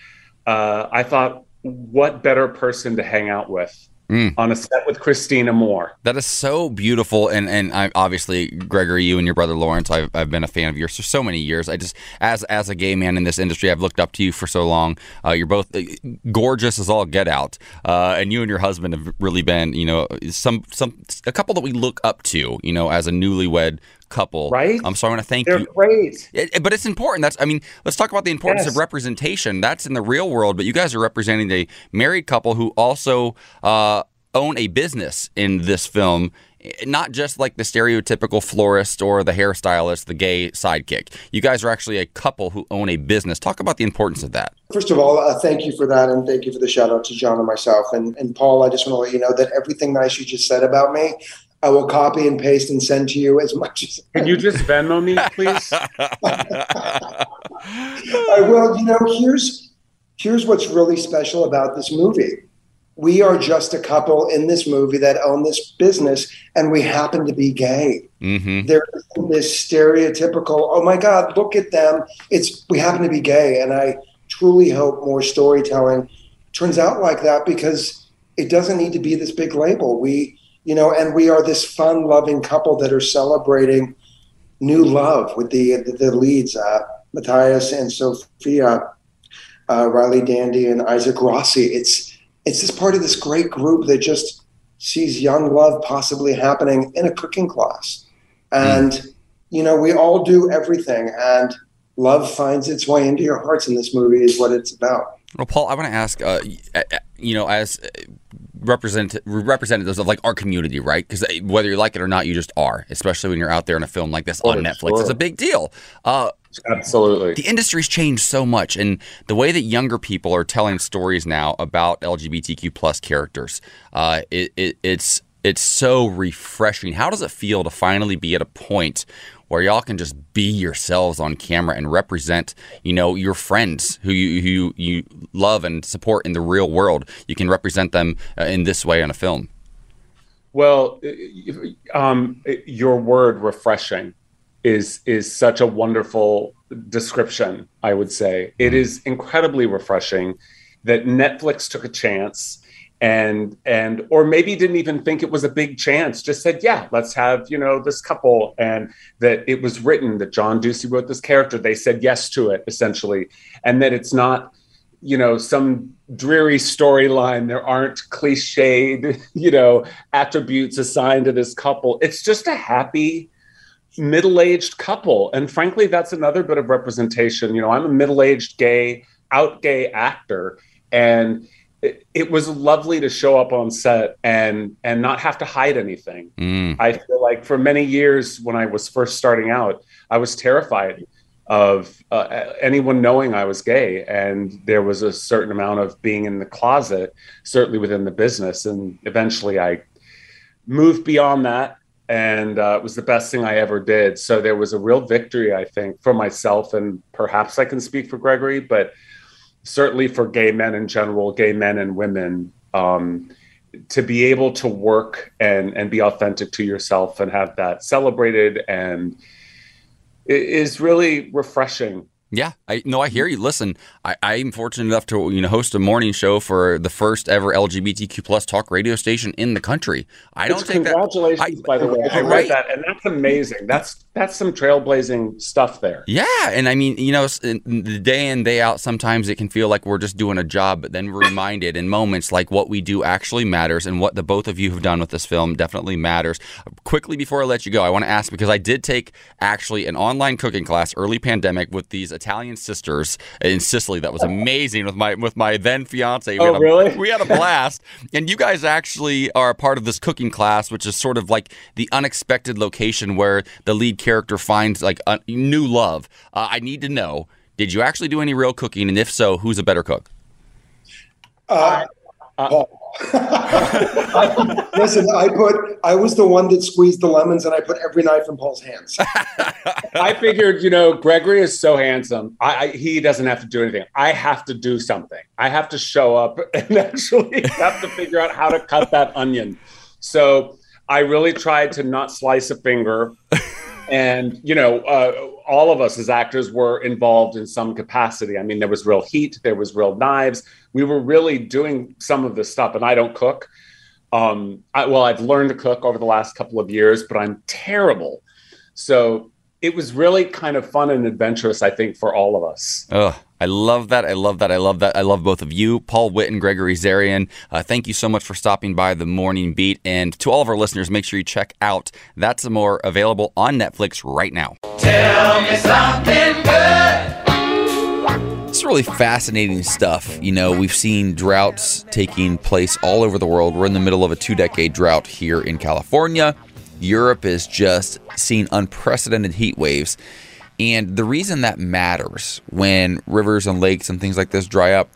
Speaker 10: uh, I thought, what better person to hang out with
Speaker 1: Mm.
Speaker 10: on a set with Christina Moore?
Speaker 1: That is so beautiful, and and I obviously Gregory, you and your brother Lawrence, I've, I've been a fan of yours for so many years. I just as as a gay man in this industry, I've looked up to you for so long. Uh, you're both uh, gorgeous as all get out, uh, and you and your husband have really been, you know, some some a couple that we look up to, you know, as a newlywed couple.
Speaker 10: Right.
Speaker 1: Um, so I want to thank
Speaker 10: They're
Speaker 1: you.
Speaker 10: great.
Speaker 1: It- it- but it's important. That's I mean, let's talk about the importance
Speaker 10: Yes.
Speaker 1: of representation. That's in the real world, but you guys are representing a married couple who also uh, own a business in this film. Not just like the stereotypical florist or the hairstylist, the gay sidekick. You guys are actually a couple who own a business. Talk about the importance of that.
Speaker 13: First of all, uh, thank you for that, and thank you for the shout out to John and myself. And, and Paul, I just want to let you know that everything nice you just said about me, I will copy and paste and send to you as much as
Speaker 10: Can you just Venmo me, please?
Speaker 13: I will. You know, here's here's what's really special about this movie. We are just a couple in this movie that own this business, and we happen to be gay.
Speaker 1: Mm-hmm.
Speaker 13: There's this stereotypical, oh my God, look at them. It's we happen to be gay, and I truly hope more storytelling turns out like that because it doesn't need to be this big label. We, you know, and we are this fun, loving couple that are celebrating new love with the the, the leads, uh, Matthias and Sophia, uh, Riley Dandy and Isaac Rossi. It's it's just part of this great group that just sees young love possibly happening in a cooking class, and you know we all do everything, and love finds its way into your hearts. In this movie, is what it's about.
Speaker 1: Well, Paul, I want to ask, uh, uh, you know, as represent representatives of like our community, right? Because whether you like it or not, you just are. Especially when you're out there in a film like this on Netflix,
Speaker 10: sure.
Speaker 1: it's a big deal. Uh,
Speaker 10: Absolutely.
Speaker 1: the industry's changed so much, and the way that younger people are telling stories now about LGBTQ plus characters, uh, it, it, it's it's so refreshing. How does it feel to finally be at a point where y'all can just be yourselves on camera and represent, you know, your friends who you who you love and support in the real world? You can represent them uh, in this way on a film.
Speaker 10: Well, um, your word refreshing. is is such a wonderful description. I would say it is incredibly refreshing that Netflix took a chance and and or maybe didn't even think it was a big chance just said yeah let's have you know this couple and that it was written that john ducey wrote this character. They said yes to it essentially and that it's not you know some dreary storyline. There aren't cliched you know attributes assigned to this couple. It's just a happy middle-aged couple and frankly that's another bit of representation. You know i'm a middle-aged gay out gay actor and it, it was lovely to show up on set and and not have to hide anything
Speaker 1: Mm.
Speaker 10: I feel like for many years when I was first starting out, I was terrified of uh, anyone knowing I was gay, and there was a certain amount of being in the closet, certainly within the business. And eventually, I moved beyond that, and uh, it was the best thing I ever did. So there was a real victory, I think, for myself, and perhaps I can speak for Gregory, but certainly for gay men in general, gay men and women. Um, to be able to work and and be authentic to yourself and have that celebrated and is really refreshing
Speaker 1: Yeah, I no, I hear you. Listen, I, I'm fortunate enough to you know host a morning show for the first ever LGBTQ plus talk radio station in the country. I don't
Speaker 10: It's
Speaker 1: take that.
Speaker 10: congratulations by the way i read
Speaker 1: Right.
Speaker 10: that and that's amazing that's that's some trailblazing stuff there
Speaker 1: Yeah, and I mean, you know, the day in day out, sometimes it can feel like we're just doing a job, but then we're reminded in moments like what we do actually matters, and what the both of you have done with this film definitely matters. Quickly before I let you go, I want to ask because I did take actually an online cooking class early pandemic with these Italian sisters in Sicily. That was amazing with my with my then fiance.
Speaker 10: Oh,
Speaker 1: had a,
Speaker 10: really?
Speaker 1: We had a blast, and you guys actually are a part of this cooking class, which is sort of like the unexpected location where the lead character finds like a new love. Uh, I need to know: Did you actually do any real cooking, and if so, who's a better cook?
Speaker 13: Uh, Paul. Listen, I put I was the one that squeezed the lemons, and I put every knife in Paul's hands.
Speaker 10: i figured you know gregory is so handsome I, I he doesn't have to do anything. I have to do something. I have to show up and actually have to figure out how to cut that onion. So i really tried to not slice a finger and you know uh, all of us as actors were involved in some capacity. I mean there was real heat there was real knives. We were really doing some of this stuff and i don't cook. Um, I, well i've learned to cook over the last couple of years but i'm terrible. So it was really kind of fun and adventurous i think for all of us.
Speaker 1: Ugh, I love that. I love that. I love that. I love both of you, Paul Witt and Gregory Zarian. Uh, thank you so much for stopping by the Morning Beat. And to all of our listeners, make sure you check out That's Amore available on Netflix right now.
Speaker 14: Tell me something good.
Speaker 1: It's really fascinating stuff. You know, we've seen droughts taking place all over the world. We're in the middle of a two decade drought here in California. Europe is just seeing unprecedented heat waves. And the reason that matters when rivers and lakes and things like this dry up,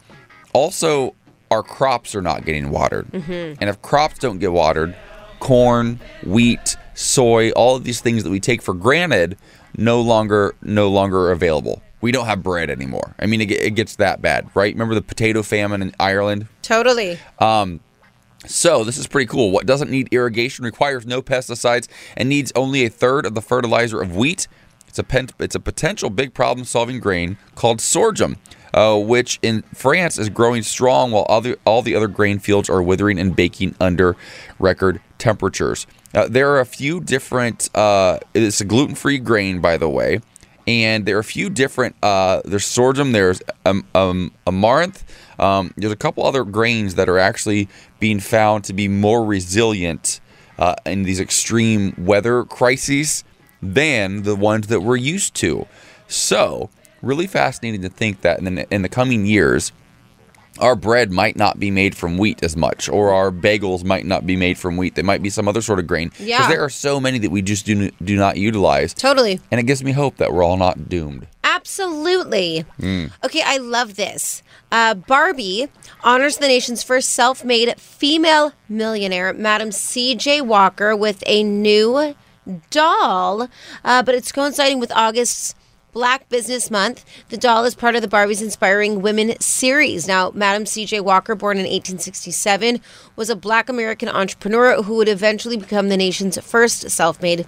Speaker 1: also, our crops are not getting watered.
Speaker 14: Mhm.
Speaker 1: And if crops don't get watered, corn, wheat, soy, all of these things that we take for granted no longer no longer available. We don't have bread anymore. I mean, it, it gets that bad, right? Remember the potato famine in Ireland?
Speaker 2: Totally.
Speaker 1: Um, so this is pretty cool. What doesn't need irrigation requires no pesticides and needs only a third of the fertilizer of wheat. It's a pen, it's a potential big problem-solving grain called sorghum, uh, which in France is growing strong while other all the other grain fields are withering and baking under record temperatures. Uh, there are a few different. Uh, it's a gluten-free grain, by the way, and there are a few different. Uh, there's sorghum. There's um, um, amaranth. Um, there's a couple other grains that are actually being found to be more resilient uh, in these extreme weather crises than the ones that we're used to. So, really fascinating to think that in the, in the coming years, our bread might not be made from wheat as much, or our bagels might not be made from wheat. They might be some other sort of grain.
Speaker 2: Yeah.
Speaker 1: Because there are so many that we just do, do not utilize.
Speaker 2: Totally.
Speaker 1: And it gives me hope that we're all not doomed.
Speaker 2: Absolutely.
Speaker 1: Mm.
Speaker 2: Okay, I love this. Uh, Barbie honors the nation's first self made female millionaire, Madam C.J. Walker, with a new doll, uh, but it's coinciding with August's Black Business Month. The doll is part of the Barbie's Inspiring Women series. Now, Madam C.J. Walker, born in 1867, was a black American entrepreneur who would eventually become the nation's first self made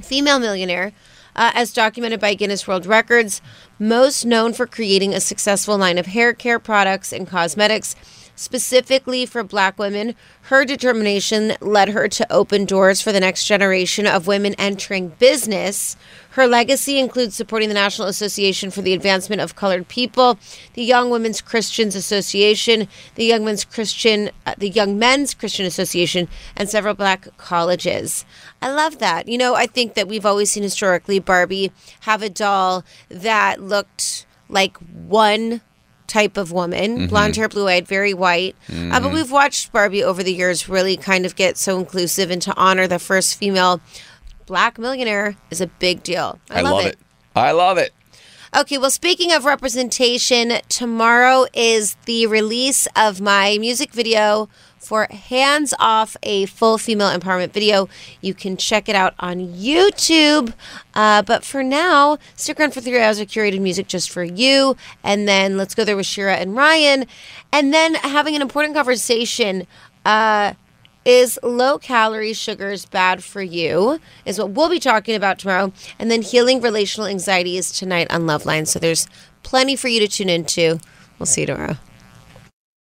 Speaker 2: female millionaire, uh, as documented by Guinness World Records, most known for creating a successful line of hair care products and cosmetics specifically for black women. Her determination led her to open doors for the next generation of women entering business. Her legacy includes supporting the National Association for the Advancement of Colored People, the Young Women's Christians Association, the Young Men's Christian, uh, the Young Men's Christian Association, and several black colleges. I love that. You know, I think that we've always seen historically Barbie have a doll that looked like one type of woman
Speaker 1: Mhm.
Speaker 2: blonde hair, blue eyed, very white. Uh, but
Speaker 1: Mhm.
Speaker 2: we've watched Barbie over the years really kind of get so inclusive and to honor the first female black millionaire is a big deal. I, love, it.
Speaker 1: I love it.
Speaker 2: Okay, well, speaking of representation, tomorrow is the release of my music video for Hands Off, a full female empowerment video. You can check it out on YouTube. Uh, but for now, stick around for three hours of curated music just for you. And then let's go there with Shira and Ryan. And then having an important conversation. Uh, is low calorie sugars bad for you? Is what we'll be talking about tomorrow. And then healing relational anxiety is tonight on Loveline. So there's plenty for you to tune into. We'll see you tomorrow.